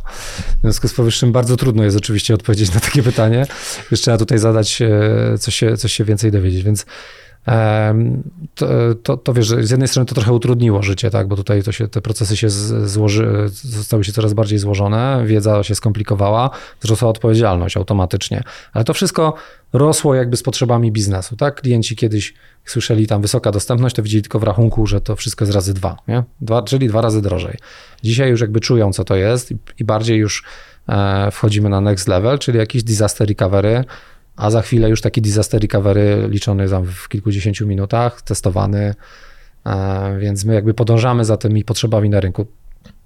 W związku z powyższym bardzo trudno jest oczywiście odpowiedzieć na takie pytanie. Jeszcze trzeba tutaj zadać, e, coś się, coś się więcej dowiedzieć, więc to, to, to wiesz, z jednej strony to trochę utrudniło życie, tak, bo tutaj to się, te procesy się złoży, zostały się coraz bardziej złożone, wiedza się skomplikowała, wzrosła odpowiedzialność automatycznie, ale to wszystko rosło jakby z potrzebami biznesu, tak, klienci kiedyś słyszeli tam wysoka dostępność, to widzieli tylko w rachunku, że to wszystko jest razy dwa, nie? Dwa, czyli dwa razy drożej. Dzisiaj już jakby czują, co to jest i, i bardziej już e, wchodzimy na next level, czyli jakiś disaster recovery, a za chwilę już taki disaster recovery liczony tam w kilkudziesięciu minutach, testowany, e, więc my jakby podążamy za tymi potrzebami na rynku.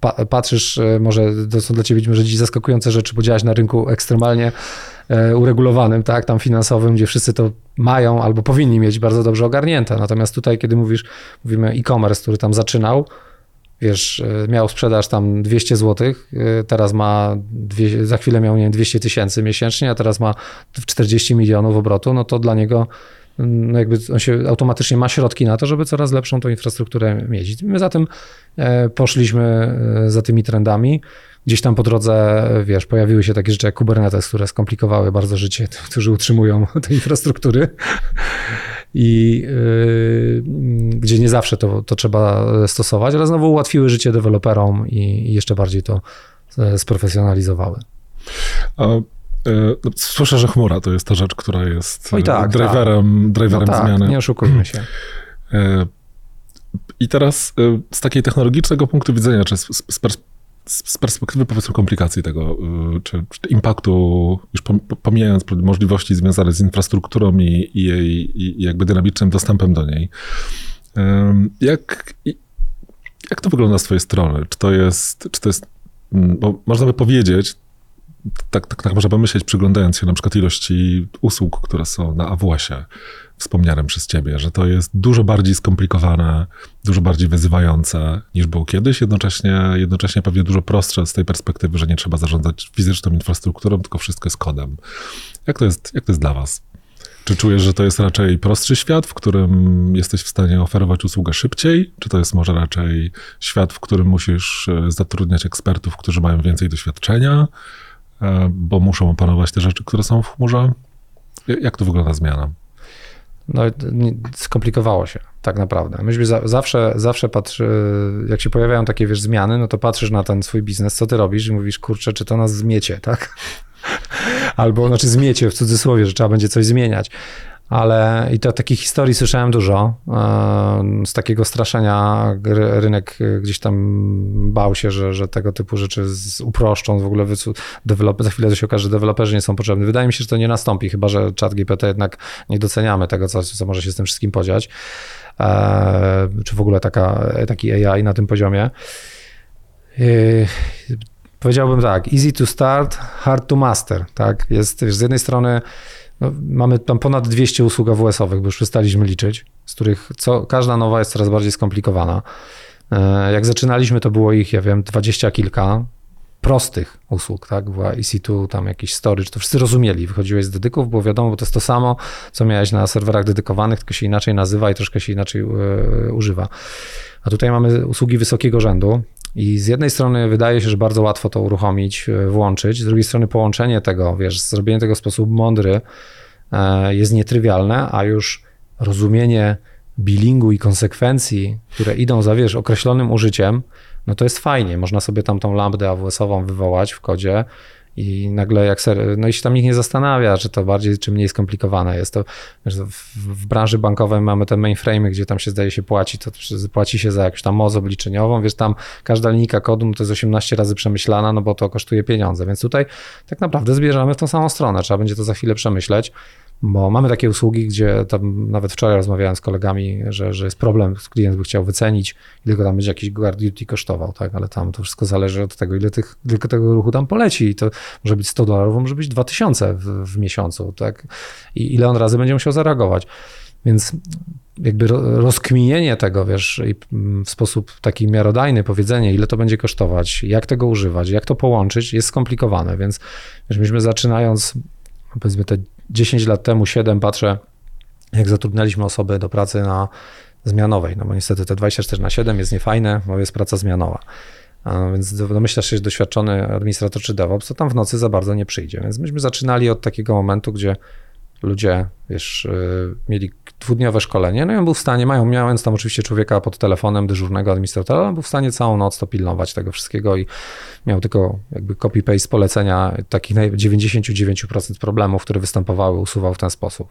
pa, patrzysz, e, może to są dla ciebie może dziś zaskakujące rzeczy, bo działaś na rynku ekstremalnie e, uregulowanym, tak, tam finansowym, gdzie wszyscy to mają albo powinni mieć bardzo dobrze ogarnięte. Natomiast tutaj, kiedy mówisz, mówimy e-commerce, który tam zaczynał, wiesz, e, miał sprzedaż tam 200 zł, teraz ma, dwie, za chwilę miał nie wiem, 200 tysięcy miesięcznie, a teraz ma 40 milionów obrotu, no to dla niego no jakby on się automatycznie ma środki na to, żeby coraz lepszą tą infrastrukturę mieć. My za tym e, poszliśmy e, za tymi trendami. Gdzieś tam po drodze, wiesz, pojawiły się takie rzeczy jak Kubernetes, które skomplikowały bardzo życie, którzy utrzymują te infrastruktury. I yy, gdzie nie zawsze to, to trzeba stosować, ale znowu ułatwiły życie deweloperom i, i jeszcze bardziej to sprofesjonalizowały. A E, no, słyszę, że chmura to jest ta rzecz, która jest Oj, tak, driverem, tak. driverem no tak, zmiany. Nie oszukujmy się. E, I teraz e, z takiego technologicznego punktu widzenia, czy z, z perspektywy powiedzmy komplikacji tego, czy, czy impaktu, już pomijając możliwości związane z infrastrukturą i, i jej i jakby dynamicznym dostępem do niej, jak, jak to wygląda z twojej strony? Czy to jest, czy to jest bo można by powiedzieć, tak, tak, tak można pomyśleć, przyglądając się na przykład ilości usług, które są na AWS-ie, wspomnianym przez ciebie, że to jest dużo bardziej skomplikowane, dużo bardziej wyzywające niż było kiedyś, jednocześnie, jednocześnie pewnie dużo prostsze z tej perspektywy, że nie trzeba zarządzać fizyczną infrastrukturą, tylko wszystko jest kodem. Jak to jest, jak to jest dla was? Czy czujesz, że to jest raczej prostszy świat, w którym jesteś w stanie oferować usługę szybciej? Czy to jest może raczej świat, w którym musisz e, zatrudniać ekspertów, którzy mają więcej doświadczenia? E, bo muszą opanować te rzeczy, które są w chmurze. Jak to wygląda zmiana? No, skomplikowało się, tak naprawdę. Myśmy za, zawsze, zawsze patrzy, jak się pojawiają takie, wiesz, zmiany, no to patrzysz na ten swój biznes, co ty robisz i mówisz, kurczę, czy to nas zmiecie, tak? Albo, znaczy zmiecie w cudzysłowie, że trzeba będzie coś zmieniać ale i to takich historii słyszałem dużo. Z takiego straszenia rynek gdzieś tam bał się, że, że tego typu rzeczy uproszczą, w ogóle develop, za chwilę to się okaże, że deweloperzy nie są potrzebni. Wydaje mi się, że to nie nastąpi, chyba że chat GPT jednak nie doceniamy tego, co, co może się z tym wszystkim podziać. E, czy w ogóle taka, taki AI na tym poziomie. E, powiedziałbym tak, easy to start, hard to master. Tak? Jest z jednej strony no, mamy tam ponad 200 usług AWS-owych, bo już przestaliśmy liczyć, z których co, każda nowa jest coraz bardziej skomplikowana. E, jak zaczynaliśmy, to było ich, ja wiem, dwadzieścia kilka prostych usług, tak? Była EC2, tam jakiś storage, to wszyscy rozumieli. Wychodziłeś z dedyków, było wiadomo, bo to jest to samo, co miałeś na serwerach dedykowanych, tylko się inaczej nazywa i troszkę się inaczej yy, używa. A tutaj mamy usługi wysokiego rzędu, i z jednej strony wydaje się, że bardzo łatwo to uruchomić, e, włączyć, z drugiej strony połączenie tego, wiesz, zrobienie tego w sposób mądry e, jest nietrywialne, a już rozumienie billingu i konsekwencji, które idą za, wiesz, określonym użyciem, no to jest fajnie. Można sobie tam tą lambdę AWS-ową wywołać w kodzie i nagle jak ser, no i się tam nikt nie zastanawia, czy to bardziej czy mniej skomplikowane jest. To w, w branży bankowej mamy te mainframe, gdzie tam się zdaje się płaci, to płaci się za jakąś tam moc obliczeniową, wiesz, tam każda linijka kodu no to jest 18 razy przemyślana, no bo to kosztuje pieniądze, więc tutaj tak naprawdę zbierzemy w tą samą stronę, trzeba będzie to za chwilę przemyśleć. Bo mamy takie usługi, gdzie tam nawet wczoraj rozmawiałem z kolegami, że, że jest problem, klient by chciał wycenić, ile go tam będzie jakiś guard duty kosztował, tak? Ale tam to wszystko zależy od tego, ile tych, tylko tego ruchu tam poleci. I to może być 100 dolarów, może być 2000 w, w miesiącu, tak? I ile on razy będzie musiał zareagować. Więc jakby rozkminienie tego, wiesz, w sposób taki miarodajny, powiedzenie, ile to będzie kosztować, jak tego używać, jak to połączyć, jest skomplikowane. Więc wiesz, myśmy zaczynając, powiedzmy te 10 lat temu, 7 patrzę, jak zatrudnialiśmy osoby do pracy na zmianowej, no bo niestety te 24 na 7 jest niefajne, bo jest praca zmianowa. Więc domyślasz się, że doświadczony administrator czy DevOps, to tam w nocy za bardzo nie przyjdzie. Więc myśmy zaczynali od takiego momentu, gdzie ludzie, wiesz, y, mieli dwudniowe szkolenie, no i on był w stanie, mają, tam oczywiście człowieka pod telefonem, dyżurnego administratora, on był w stanie całą noc to pilnować tego wszystkiego i miał tylko jakby copy-paste polecenia takich 99% problemów, które występowały, usuwał w ten sposób.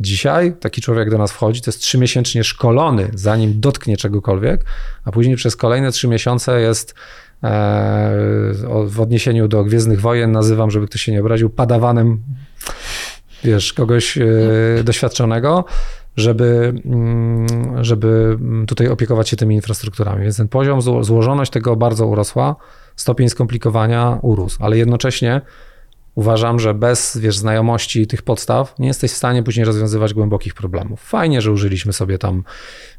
Dzisiaj taki człowiek do nas wchodzi, to jest trzymiesięcznie szkolony, zanim dotknie czegokolwiek, a później przez kolejne trzy miesiące jest e, w odniesieniu do Gwiezdnych Wojen nazywam, żeby ktoś się nie obraził, padawanem wiesz, kogoś e, doświadczonego, żeby, mm, żeby tutaj opiekować się tymi infrastrukturami. Więc ten poziom, złożoność tego bardzo urosła, stopień skomplikowania urósł, ale jednocześnie uważam, że bez wiesz, znajomości tych podstaw nie jesteś w stanie później rozwiązywać głębokich problemów. Fajnie, że użyliśmy sobie tam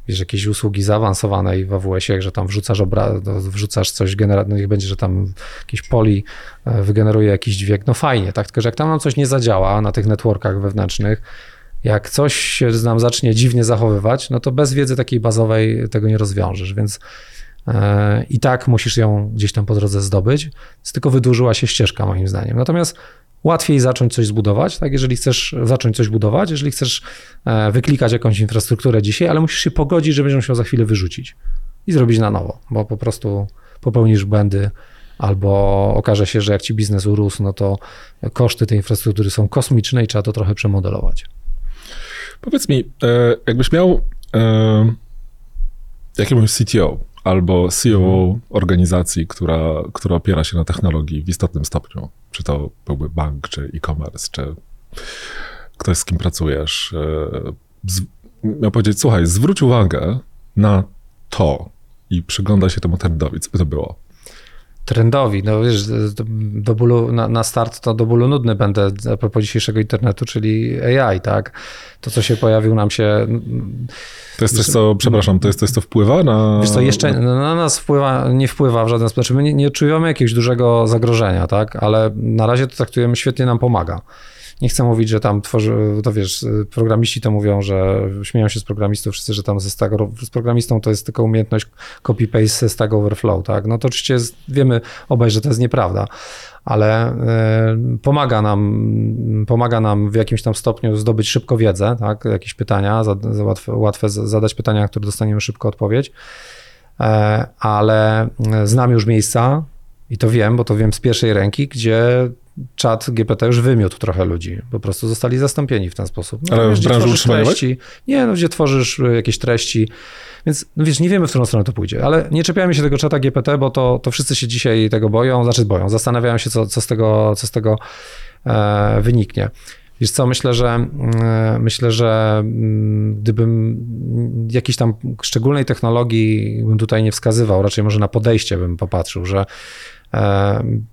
wiesz, jakieś usługi zaawansowanej w AWS-ie, że tam wrzucasz, obra- wrzucasz coś, genera- no niech będzie, że tam jakiś poli e, wygeneruje jakiś dźwięk. No fajnie, tak? Tylko, że jak tam nam coś nie zadziała na tych networkach wewnętrznych, jak coś się nam zacznie dziwnie zachowywać, no to bez wiedzy takiej bazowej tego nie rozwiążesz, więc i tak musisz ją gdzieś tam po drodze zdobyć, tylko wydłużyła się ścieżka moim zdaniem. Natomiast łatwiej zacząć coś zbudować, tak, jeżeli chcesz zacząć coś budować, jeżeli chcesz e, wyklikać jakąś infrastrukturę dzisiaj, ale musisz się pogodzić, że będziesz musiał za chwilę wyrzucić i zrobić na nowo, bo po prostu popełnisz błędy, albo okaże się, że jak ci biznes urósł, no to koszty tej infrastruktury są kosmiczne i trzeba to trochę przemodelować. Powiedz mi, e, jakbyś miał e, jakiegoś CTO albo CEO mhm. organizacji, która, która opiera się na technologii w istotnym stopniu, czy to byłby bank, czy e-commerce, czy ktoś, z kim pracujesz, e, z, miał powiedzieć, słuchaj, zwróć uwagę na to i przygląda się temu trendowi, co by to było? Trendowi. No wiesz, do bólu, na, na, start to do bólu nudny będę a propos dzisiejszego internetu, czyli AI, tak? To, co się pojawił nam się... To jest coś, co, przepraszam, to jest coś, co wpływa na... Wiesz co, jeszcze na nas wpływa, nie wpływa w żaden sposób. Znaczy my nie, nie odczuwamy jakiegoś dużego zagrożenia, tak? Ale na razie to traktujemy, świetnie nam pomaga. Nie chcę mówić, że tam tworzy, to wiesz, programiści to mówią, że śmieją się z programistów wszyscy, że tam ze Stack, z programistą to jest tylko umiejętność copy-paste Stack Overflow, tak? No to oczywiście jest, wiemy obaj, że to jest nieprawda, ale y, pomaga nam, pomaga nam w jakimś tam stopniu zdobyć szybko wiedzę, tak? Jakieś pytania, za, za łatwe, łatwe zadać pytania, na które dostaniemy szybko odpowiedź, e, ale znam już miejsca, i to wiem, bo to wiem z pierwszej ręki, gdzie czat GPT już wymiótł trochę ludzi. Po prostu zostali zastąpieni w ten sposób. No, Ale wiesz, w branży treści, Nie, no gdzie tworzysz e, jakieś treści. Więc no wiesz, nie wiemy, w którą stronę to pójdzie. Ale nie czepiajmy się tego czata GPT, bo to, to wszyscy się dzisiaj tego boją, znaczy boją, zastanawiają się, co, co z tego, co z tego e, wyniknie. Wiesz co, myślę, że e, myślę, że mm, gdybym jakiejś tam szczególnej technologii bym tutaj nie wskazywał, raczej może na podejście bym popatrzył, że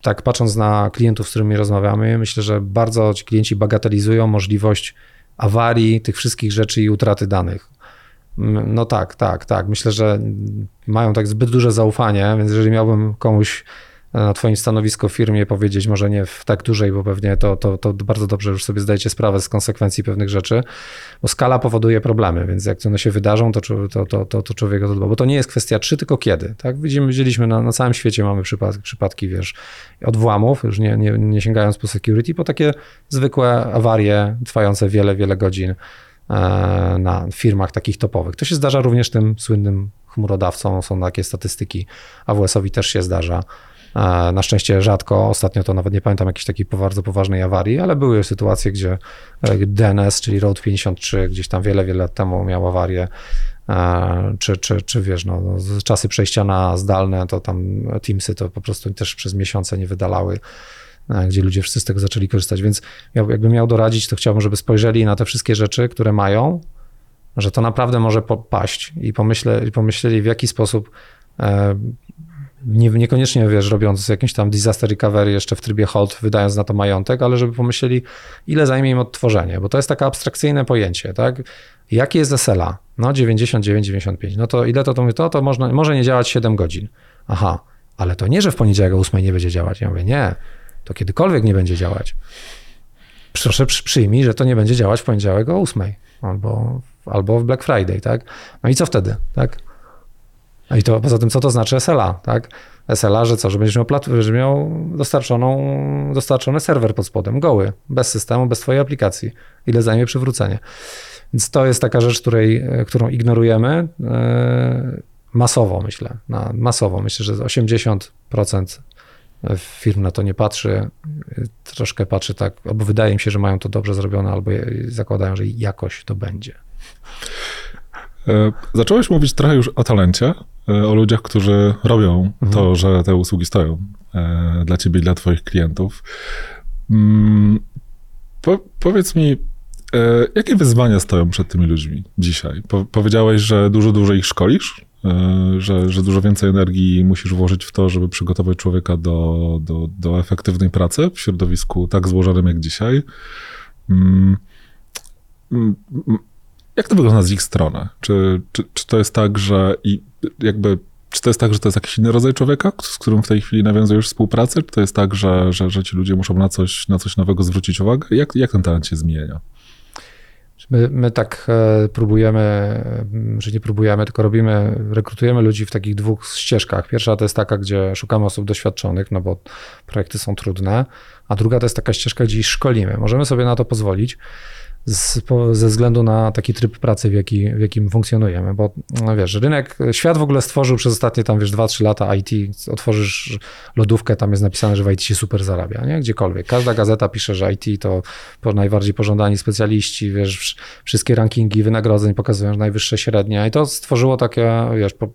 tak patrząc na klientów, z którymi rozmawiamy, myślę, że bardzo ci klienci bagatelizują możliwość awarii tych wszystkich rzeczy i utraty danych. No tak, tak, tak. Myślę, że mają tak zbyt duże zaufanie, więc jeżeli miałbym komuś na twoim stanowisku w firmie powiedzieć, może nie w tak dużej, bo pewnie to, to, to bardzo dobrze już sobie zdajecie sprawę z konsekwencji pewnych rzeczy, bo skala powoduje problemy, więc jak one się wydarzą, to, to, to, to, to człowiek o to dba, bo to nie jest kwestia czy, tylko kiedy, tak? Widzimy, widzieliśmy na, na całym świecie mamy przypadki, przypadki wiesz, odwłamów, już nie, nie, nie sięgając po security, po takie zwykłe awarie trwające wiele, wiele godzin e, na firmach takich topowych. To się zdarza również tym słynnym chmurodawcom, są takie statystyki, AWS-owi też się zdarza. Na szczęście rzadko, ostatnio to nawet nie pamiętam jakiejś takiej bardzo poważnej awarii, ale były sytuacje, gdzie e, DNS, czyli Road 53, gdzieś tam wiele, wiele lat temu miał awarię, czy, czy, czy wiesz, no, no czasy przejścia na zdalne, to tam Teamsy to po prostu też przez miesiące nie wydalały gdzie ludzie wszyscy z tego zaczęli korzystać. Więc jakbym miał doradzić, to chciałbym, żeby spojrzeli na te wszystkie rzeczy, które mają, że to naprawdę może paść i pomyśle, pomyśleli, w jaki sposób e, nie, niekoniecznie, wiesz, robiąc jakieś tam disaster recovery jeszcze w trybie hold, wydając na to majątek, ale żeby pomyśleli, ile zajmie im odtworzenie, bo to jest takie abstrakcyjne pojęcie, tak? Jakie jest SLA? No 99, 95. No to ile to to, to, to można, może nie działać 7 godzin. Aha, ale to nie, że w poniedziałek o 8 nie będzie działać. Ja mówię, nie, to kiedykolwiek nie będzie działać. Proszę przyjmij, że to nie będzie działać w poniedziałek o 8 albo, albo w Black Friday, tak? No i co wtedy, tak? No i to poza tym, co to znaczy SLA, tak? SLA, że co, że będziesz miał, plat, że miał dostarczoną, dostarczony serwer pod spodem, goły, bez systemu, bez twojej aplikacji. Ile zajmie przywrócenie. Więc to jest taka rzecz, której, którą ignorujemy e, masowo, myślę. Na, masowo. Myślę, że 80% firm na to nie patrzy. Troszkę patrzy tak, albo wydaje mi się, że mają to dobrze zrobione, albo zakładają, że jakoś to będzie. E, zacząłeś mówić trochę już o talencie, e, o ludziach, którzy robią mhm. to, że te usługi stoją e, dla ciebie i dla twoich klientów. Mm, po, powiedz mi, jakie wyzwania stoją przed tymi ludźmi dzisiaj? Po, powiedziałeś, że dużo, dużo ich szkolisz, że, że dużo więcej energii musisz włożyć w to, żeby przygotować człowieka do, do, do efektywnej pracy w środowisku tak złożonym jak dzisiaj. Jak to wygląda z ich strony? Czy, czy, czy to jest tak, że i jakby czy to jest tak, że to jest jakiś inny rodzaj człowieka, z którym w tej chwili nawiązujesz współpracę? Czy to jest tak, że, że, że ci ludzie muszą na coś, na coś nowego zwrócić uwagę? Jak, jak ten talent się zmienia? My, my tak e, próbujemy, że nie próbujemy, tylko robimy, rekrutujemy ludzi w takich dwóch ścieżkach. Pierwsza to jest taka, gdzie szukamy osób doświadczonych, no bo projekty są trudne, a druga to jest taka ścieżka, gdzie ich szkolimy. Możemy sobie na to pozwolić z, ze względu na taki tryb pracy, w, jaki, w jakim funkcjonujemy, bo no wiesz, rynek, świat w ogóle stworzył przez ostatnie tam wiesz 2-3 lata IT, otworzysz lodówkę, tam jest napisane, że w IT się super zarabia, nie? Gdziekolwiek. Każda gazeta pisze, że IT to najbardziej pożądani specjaliści, wiesz, wszystkie rankingi wynagrodzeń pokazują, że najwyższe średnie i to stworzyło takie, wiesz, po,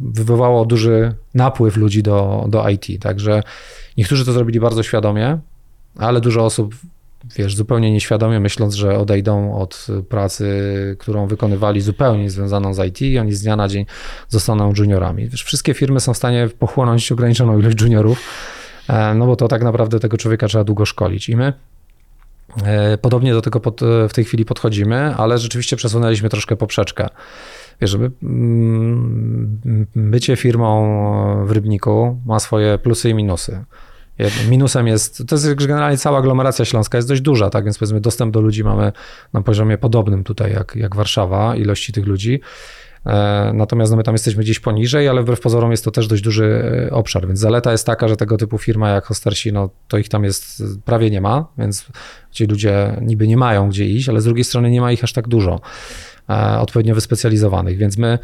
wywołało duży napływ ludzi do, do IT, także niektórzy to zrobili bardzo świadomie, ale dużo osób wiesz, zupełnie nieświadomie myśląc, że odejdą od pracy, którą wykonywali zupełnie związaną z IT i oni z dnia na dzień zostaną juniorami. Wiesz, wszystkie firmy są w stanie pochłonąć ograniczoną ilość juniorów, e, no bo to tak naprawdę tego człowieka trzeba długo szkolić. I my e, podobnie do tego pod, w tej chwili podchodzimy, ale rzeczywiście przesunęliśmy troszkę poprzeczkę. Wiesz, żeby mm, bycie firmą w Rybniku ma swoje plusy i minusy. Minusem jest, to jest generalnie cała aglomeracja śląska jest dość duża, tak? Więc powiedzmy dostęp do ludzi mamy na poziomie podobnym tutaj jak, jak Warszawa, ilości tych ludzi. E, natomiast no my tam jesteśmy gdzieś poniżej, ale wbrew pozorom jest to też dość duży e, obszar, więc zaleta jest taka, że tego typu firma jak Hostersi, no to ich tam jest prawie nie ma, więc ci ludzie niby nie mają gdzie iść, ale z drugiej strony nie ma ich aż tak dużo e, odpowiednio wyspecjalizowanych, więc my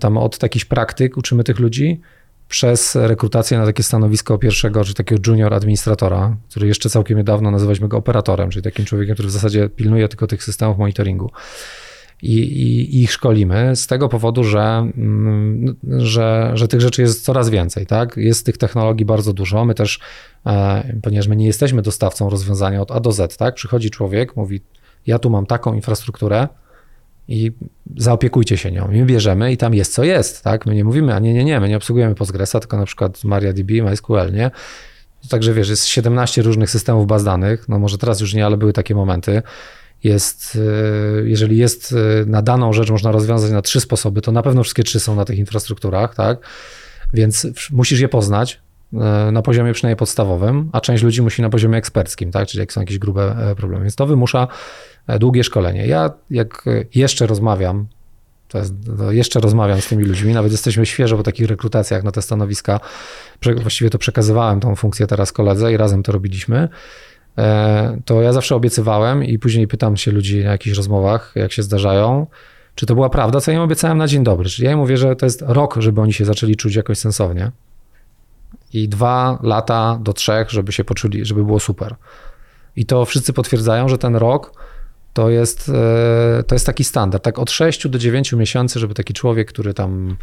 tam od takich praktyk uczymy tych ludzi, przez rekrutację na takie stanowisko pierwszego, czy takiego junior administratora, który jeszcze całkiem niedawno nazywaliśmy go operatorem, czyli takim człowiekiem, który w zasadzie pilnuje tylko tych systemów monitoringu. I, i, i ich szkolimy z tego powodu, że, mm, że, że tych rzeczy jest coraz więcej. Tak? Jest tych technologii bardzo dużo. My też, e, ponieważ my nie jesteśmy dostawcą rozwiązania od A do Z, tak? przychodzi człowiek, mówi: Ja tu mam taką infrastrukturę, i zaopiekujcie się nią. My bierzemy i tam jest co jest, tak? My nie mówimy, a nie, nie, nie, my nie obsługujemy Postgresa, tylko na przykład MariaDB, MySQL, nie? Także wiesz, jest 17 różnych systemów baz danych, no może teraz już nie, ale były takie momenty. Jest, e, jeżeli jest e, na daną rzecz można rozwiązać na trzy sposoby, to na pewno wszystkie trzy są na tych infrastrukturach, tak? Więc musisz je poznać na poziomie przynajmniej podstawowym, a część ludzi musi na poziomie eksperckim, tak? Czyli jak są jakieś grube problemy. Więc to wymusza E, długie szkolenie. Ja jak jeszcze rozmawiam, to jest, to jeszcze rozmawiam z tymi ludźmi, nawet jesteśmy świeżo po takich rekrutacjach na te stanowiska, właściwie to przekazywałem tą funkcję teraz koledze i razem to robiliśmy, e, to ja zawsze obiecywałem i później pytam się ludzi na jakichś rozmowach, jak się zdarzają, czy to była prawda, co ja im obiecałem na dzień dobry. Czyli ja im mówię, że to jest rok, żeby oni się zaczęli czuć jakoś sensownie i dwa lata do trzech, żeby się poczuli, żeby było super. I to wszyscy potwierdzają, że ten rok to jest, e, to jest taki standard. Tak od 6 do 9 miesięcy, żeby taki człowiek, który tam,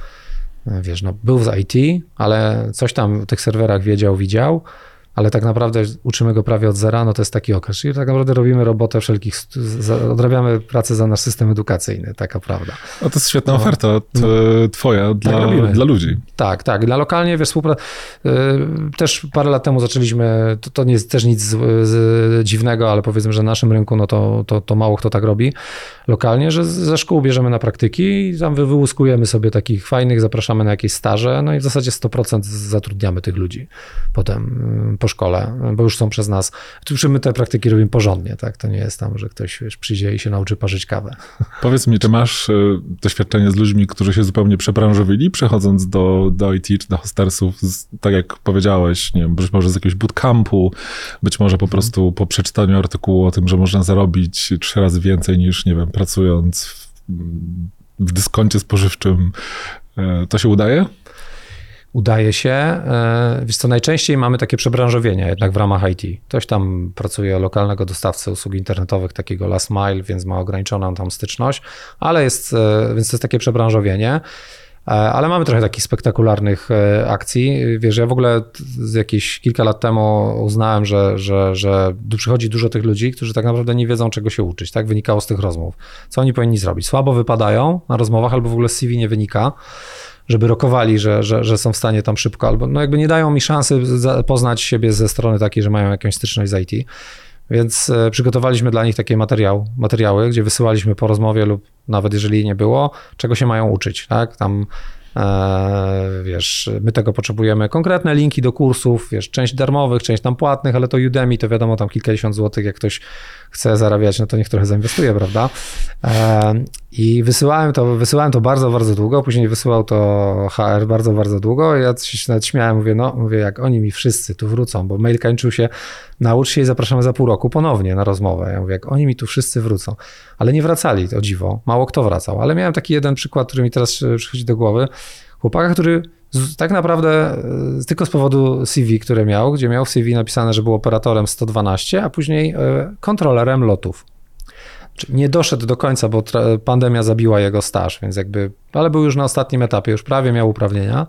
e, wiesz, no, był z IT, ale coś tam w tych serwerach wiedział, widział, ale tak naprawdę uczymy go prawie od zera, no to jest taki okres. Czyli tak naprawdę robimy robotę wszelkich, odrabiamy pracę za nasz system edukacyjny, taka prawda. No to jest świetna no, oferta no, twoja tak dla, tak dla ludzi. Tak, tak. Dla lokalnie, wiesz, współpraca. Y, też parę lat temu zaczęliśmy, to, to nie jest też nic z, z dziwnego, ale powiedzmy, że na naszym rynku, no to, to, to mało kto tak robi lokalnie, że ze szkół bierzemy na praktyki i tam wyłuskujemy sobie takich fajnych, zapraszamy na jakieś staże, no i w zasadzie 100% zatrudniamy tych ludzi potem po szkole, bo już są przez nas. Tu my te praktyki robimy porządnie, tak? To nie jest tam, że ktoś wiesz, przyjdzie i się nauczy parzyć kawę. Powiedz mi, czy masz e, doświadczenie z ludźmi, którzy się zupełnie przebranżowili, przechodząc do, do IT czy do hostersów, z, tak jak powiedziałeś, nie wiem, być może z jakiegoś bootcampu, być może po mhm. prostu po przeczytaniu artykułu o tym, że można zarobić trzy razy więcej niż, nie wiem, pracując w, w dyskoncie spożywczym. E, to się udaje? Udaje się. E, wiesz co, najczęściej mamy takie przebranżowienia jednak w ramach IT. Ktoś tam pracuje lokalnego dostawcy usług internetowych, takiego last mile, więc ma ograniczoną tam styczność, ale jest, e, więc to jest takie przebranżowienie. ale mamy trochę takich spektakularnych akcji. Wiesz, ja w ogóle jakieś kilka lat temu uznałem, że, że, że przychodzi dużo tych ludzi, którzy tak naprawdę nie wiedzą, czego się uczyć. Tak wynikało z tych rozmów. Co oni powinni zrobić? Słabo wypadają na rozmowach albo w ogóle z CV nie wynika żeby rokowali, że, że, że są w stanie tam szybko, albo no jakby nie dają mi szansy poznać siebie ze strony takiej, że mają jakąś styczność z IT. Więc e, przygotowaliśmy dla nich takie materiał, materiały, gdzie wysyłaliśmy po rozmowie lub nawet jeżeli nie było, czego się mają uczyć. Tak? Tam E, wiesz, my tego potrzebujemy. Konkretne linki do kursów, wiesz, część darmowych, część tam płatnych, ale to Udemy to wiadomo, tam kilkadziesiąt złotych, jak ktoś chce zarabiać, no to niech trochę zainwestuje, prawda? I wysyłałem to, wysyłałem to bardzo, bardzo długo, później wysyłał to HR bardzo, bardzo długo. Ja się nawet śmiałem, mówię, no, mówię, jak oni mi wszyscy tu wrócą, bo mail kończył się, naucz się i zapraszamy za pół roku ponownie na rozmowę. Ja mówię, jak oni mi tu wszyscy wrócą. Ale nie wracali, to dziwo, mało kto wracał. Ale miałem taki jeden przykład, który mi teraz przychodzi do głowy. Chłopaka, który tak naprawdę e, tylko z powodu CV, które miał, gdzie miał w CV napisane, że był operatorem 112, a później e, kontrolerem lotów. Nie doszedł do końca, bo pandemia zabiła jego staż, więc jakby, ale był już na ostatnim etapie, już prawie miał uprawnienia.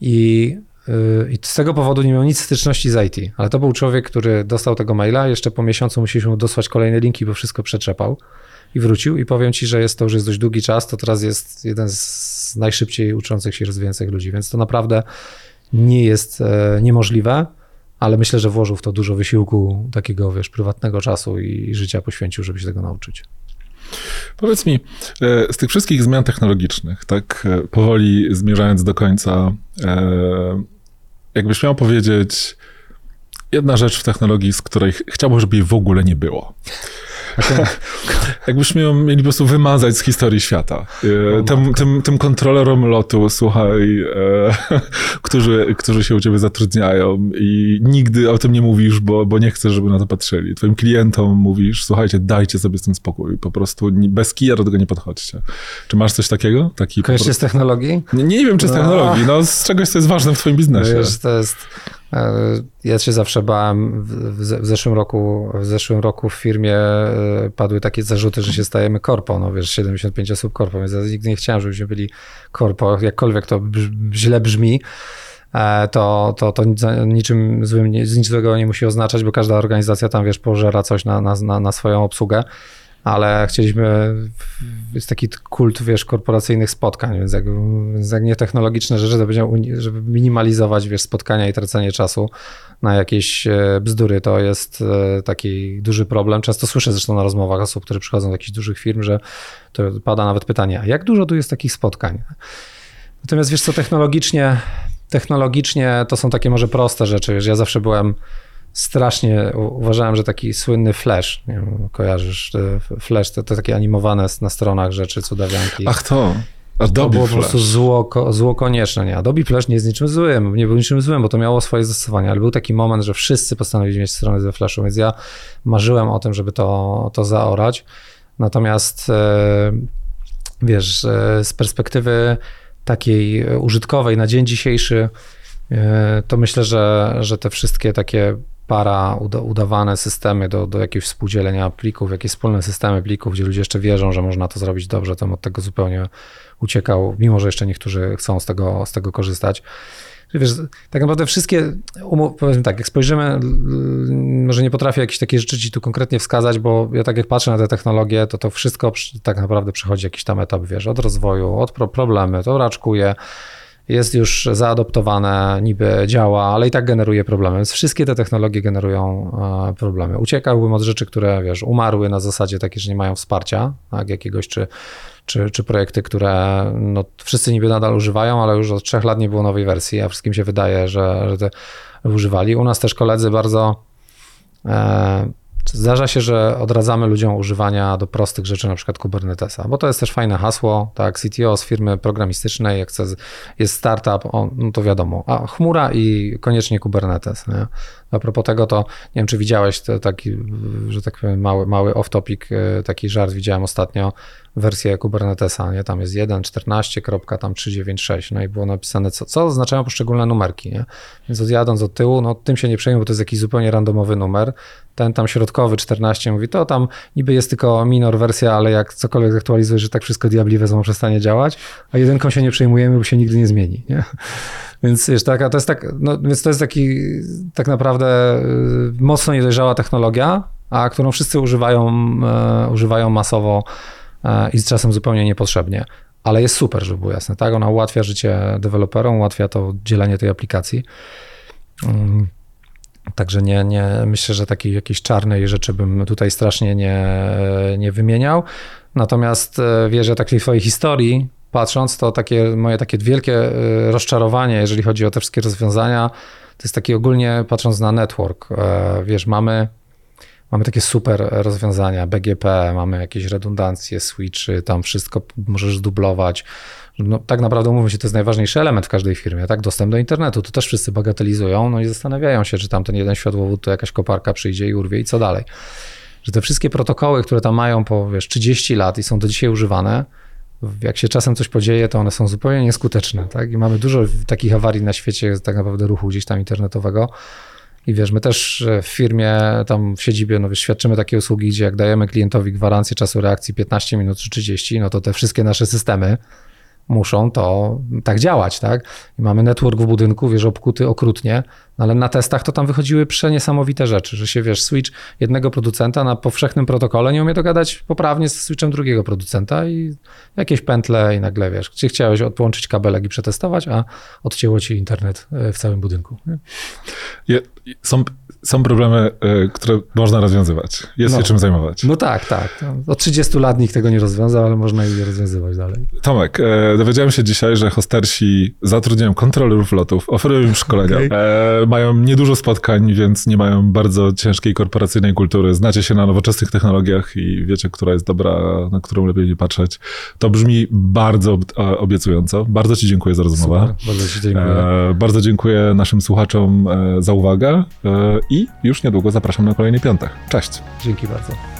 I, e, i z tego powodu nie miał nic styczności z IT. Ale to był człowiek, który dostał tego maila, jeszcze po miesiącu musieliśmy mu dosłać kolejne linki, bo wszystko przetrzepał i wrócił. I powiem ci, że jest to już jest dość długi czas, to teraz jest jeden z najszybciej uczących się rozwijających ludzi, więc to naprawdę nie jest e, niemożliwe, ale myślę, że włożył w to dużo wysiłku takiego, wiesz, prywatnego czasu i życia poświęcił, żeby się tego nauczyć. Powiedz mi, e, z tych wszystkich zmian technologicznych, tak e, powoli zmierzając do końca, jakbyś miał powiedzieć jedna rzecz w technologii, z której chciałbym, żeby jej w ogóle nie było. Jakbyśmy ją mieli po prostu wymazać z historii świata. E, tym, tym, tym kontrolerom lotu, słuchaj, e, którzy, którzy się u ciebie zatrudniają i nigdy o tym nie mówisz, bo, bo nie chcesz, żeby na to patrzyli. Twoim klientom mówisz, słuchajcie, dajcie sobie z tym spokój. Po prostu bez kija do tego nie podchodźcie. Czy masz coś takiego? Taki Kojarzycie z technologii? Nie, nie wiem, czy z no. technologii. No, z czegoś, co jest ważne w twoim biznesie. Wiesz, to jest ja się zawsze bałem. W zeszłym roku, w zeszłym roku w firmie e, padły takie zarzuty, że się stajemy korpo. No wiesz, 75 osób korpo, więc ja nigdy nie chciałem, żebyśmy byli korpo. Jakkolwiek to źle brzmi, e, to, to, to niczym złym, nic złego nie musi oznaczać, bo każda organizacja tam, wiesz, pożera coś na, na, na swoją obsługę ale chcieliśmy, jest taki kult, wiesz, korporacyjnych spotkań, więc jak, więc jak nie technologiczne rzeczy, to żeby minimalizować, wiesz, spotkania i tracenie czasu na jakieś e, bzdury, to jest e, taki duży problem. Często słyszę zresztą na rozmowach osób, które przychodzą do jakichś dużych firm, że to pada nawet pytanie, jak dużo tu jest takich spotkań? Natomiast wiesz co, technologicznie, technologicznie to są takie może proste rzeczy, wiesz, ja zawsze byłem strasznie uważałem, że taki słynny Flash, nie wiem, kojarzysz, Flash to, to takie animowane na stronach rzeczy, cudawianki. Ach to, Adobe to było Flash. po prostu zło, zło konieczne. Nie, Adobe Flash nie jest niczym złym, nie był niczym złym, bo to miało swoje zastosowanie, ale był taki moment, że wszyscy postanowili mieć strony ze Flashu, więc ja marzyłem o tym, żeby to, to zaorać. Natomiast e, wiesz, z perspektywy takiej użytkowej na dzień dzisiejszy, e, to myślę, że, że te wszystkie takie para udawane systemy do, do jakiegoś współdzielenia plików, jakieś wspólne systemy plików, gdzie ludzie jeszcze wierzą, że można to zrobić dobrze, to od tego zupełnie uciekał, mimo że jeszcze niektórzy chcą z tego, z tego korzystać. Wiesz, tak naprawdę wszystkie, powiedzmy tak, jak spojrzymy, może nie potrafię jakieś takie rzeczy ci tu konkretnie wskazać, bo ja tak jak patrzę na te technologie, to to wszystko tak naprawdę przechodzi jakiś tam etap, wiesz, od rozwoju, od problemy, to raczkuje, jest już zaadoptowane, niby działa, ale i tak generuje problemy. Więc wszystkie te technologie generują e, problemy. Uciekałbym od rzeczy, które wiesz, umarły na zasadzie takiej, że nie mają wsparcia tak, jakiegoś, czy, czy, czy projekty, które no, wszyscy niby nadal używają, ale już od trzech lat nie było nowej wersji, a wszystkim się wydaje, że, że te używali. U nas też koledzy bardzo e, Zdarza się, że odradzamy ludziom używania do prostych rzeczy, na przykład Kubernetesa, bo to jest też fajne hasło, tak, CTO z firmy programistycznej, jak chce, jest startup, o, no to wiadomo, a chmura i koniecznie Kubernetes. Nie? A propos tego, to nie wiem, czy widziałeś taki, że tak powiem, mały, mały off-topic, e, taki żart widziałem ostatnio, wersję Kubernetesa, nie? Tam jest 1.14.396, no i było napisane, co, co oznaczają poszczególne numerki, nie? Więc odjadąc od tyłu, no tym się nie przejmę, bo to jest jakiś zupełnie randomowy numer. Ten tam środkowy początkowy 14 mówi, to tam niby jest tylko minor wersja, ale jak cokolwiek aktualizujesz, że tak wszystko diabliwe znowu przestanie działać, a jedynką się nie przejmujemy, bo się nigdy nie zmieni. Nie? Więc wiesz, taka, to jest tak, no, więc to jest taki tak naprawdę y, mocno niedojrzała technologia, a którą wszyscy używają, e, używają masowo e, i z czasem zupełnie niepotrzebnie. Ale jest super, żeby było jasne, tak? Ona ułatwia życie deweloperom, ułatwia to dzielenie tej aplikacji. Mm, Także nie, nie, myślę, że takiej jakiejś czarnej rzeczy bym tutaj strasznie nie, nie wymieniał. Natomiast e, wiesz, że takiej swojej historii patrząc, to takie moje takie wielkie e, rozczarowanie, jeżeli chodzi o te wszystkie rozwiązania, to jest taki ogólnie patrząc na network. e, Wiesz, mamy, mamy takie super rozwiązania, BGP, mamy jakieś redundancje, switchy, tam wszystko możesz zdublować. No, tak naprawdę umówmy się, to jest najważniejszy element w każdej firmie, tak? Dostęp do internetu. To też wszyscy bagatelizują, no i zastanawiają się, czy tam ten jeden światłowód to jakaś koparka przyjdzie i urwie i co dalej. Że te wszystkie protokoły, które tam mają po wiesz, 30 lat i są do dzisiaj używane, jak się czasem coś podzieje, to one są zupełnie nieskuteczne, tak? I mamy dużo takich awarii na świecie, tak naprawdę ruchu gdzieś tam internetowego. I wiesz, my też e, w firmie, tam w siedzibie, no świadczymy takie usługi, gdzie jak dajemy klientowi gwarancję czasu reakcji 15 minut czy 30, no to te wszystkie nasze systemy muszą to tak działać, tak? I mamy network w budynku, wiesz, obkuty okrutnie, no ale na testach to tam wychodziły przeniesamowite rzeczy, że się, wiesz, switch jednego producenta na powszechnym protokole nie umie dogadać poprawnie z switchem drugiego producenta i jakieś pętle i nagle, wiesz, gdzie chciałeś odłączyć kabelek i przetestować, a odcięło ci internet e, w całym budynku. Je, są, są problemy, e, które można rozwiązywać. Jest No. się czym zajmować. No tak, tak. Od 30 lat nikt tego nie rozwiązał, ale można je rozwiązywać dalej. Tomek, e, dowiedziałem się dzisiaj, że hostersi zatrudniają kontrolerów lotów, oferują im szkolenia. Okej. E, mają niedużo spotkań, więc nie mają bardzo ciężkiej korporacyjnej kultury. Znacie się na nowoczesnych technologiach i wiecie, która jest dobra, na którą lepiej nie patrzeć. To brzmi bardzo e, obiecująco. Bardzo Ci dziękuję za rozmowę. Super, bardzo Ci dziękuję. E, bardzo dziękuję naszym słuchaczom e, za uwagę i już niedługo zapraszam na kolejny piątek. Cześć! Dzięki bardzo.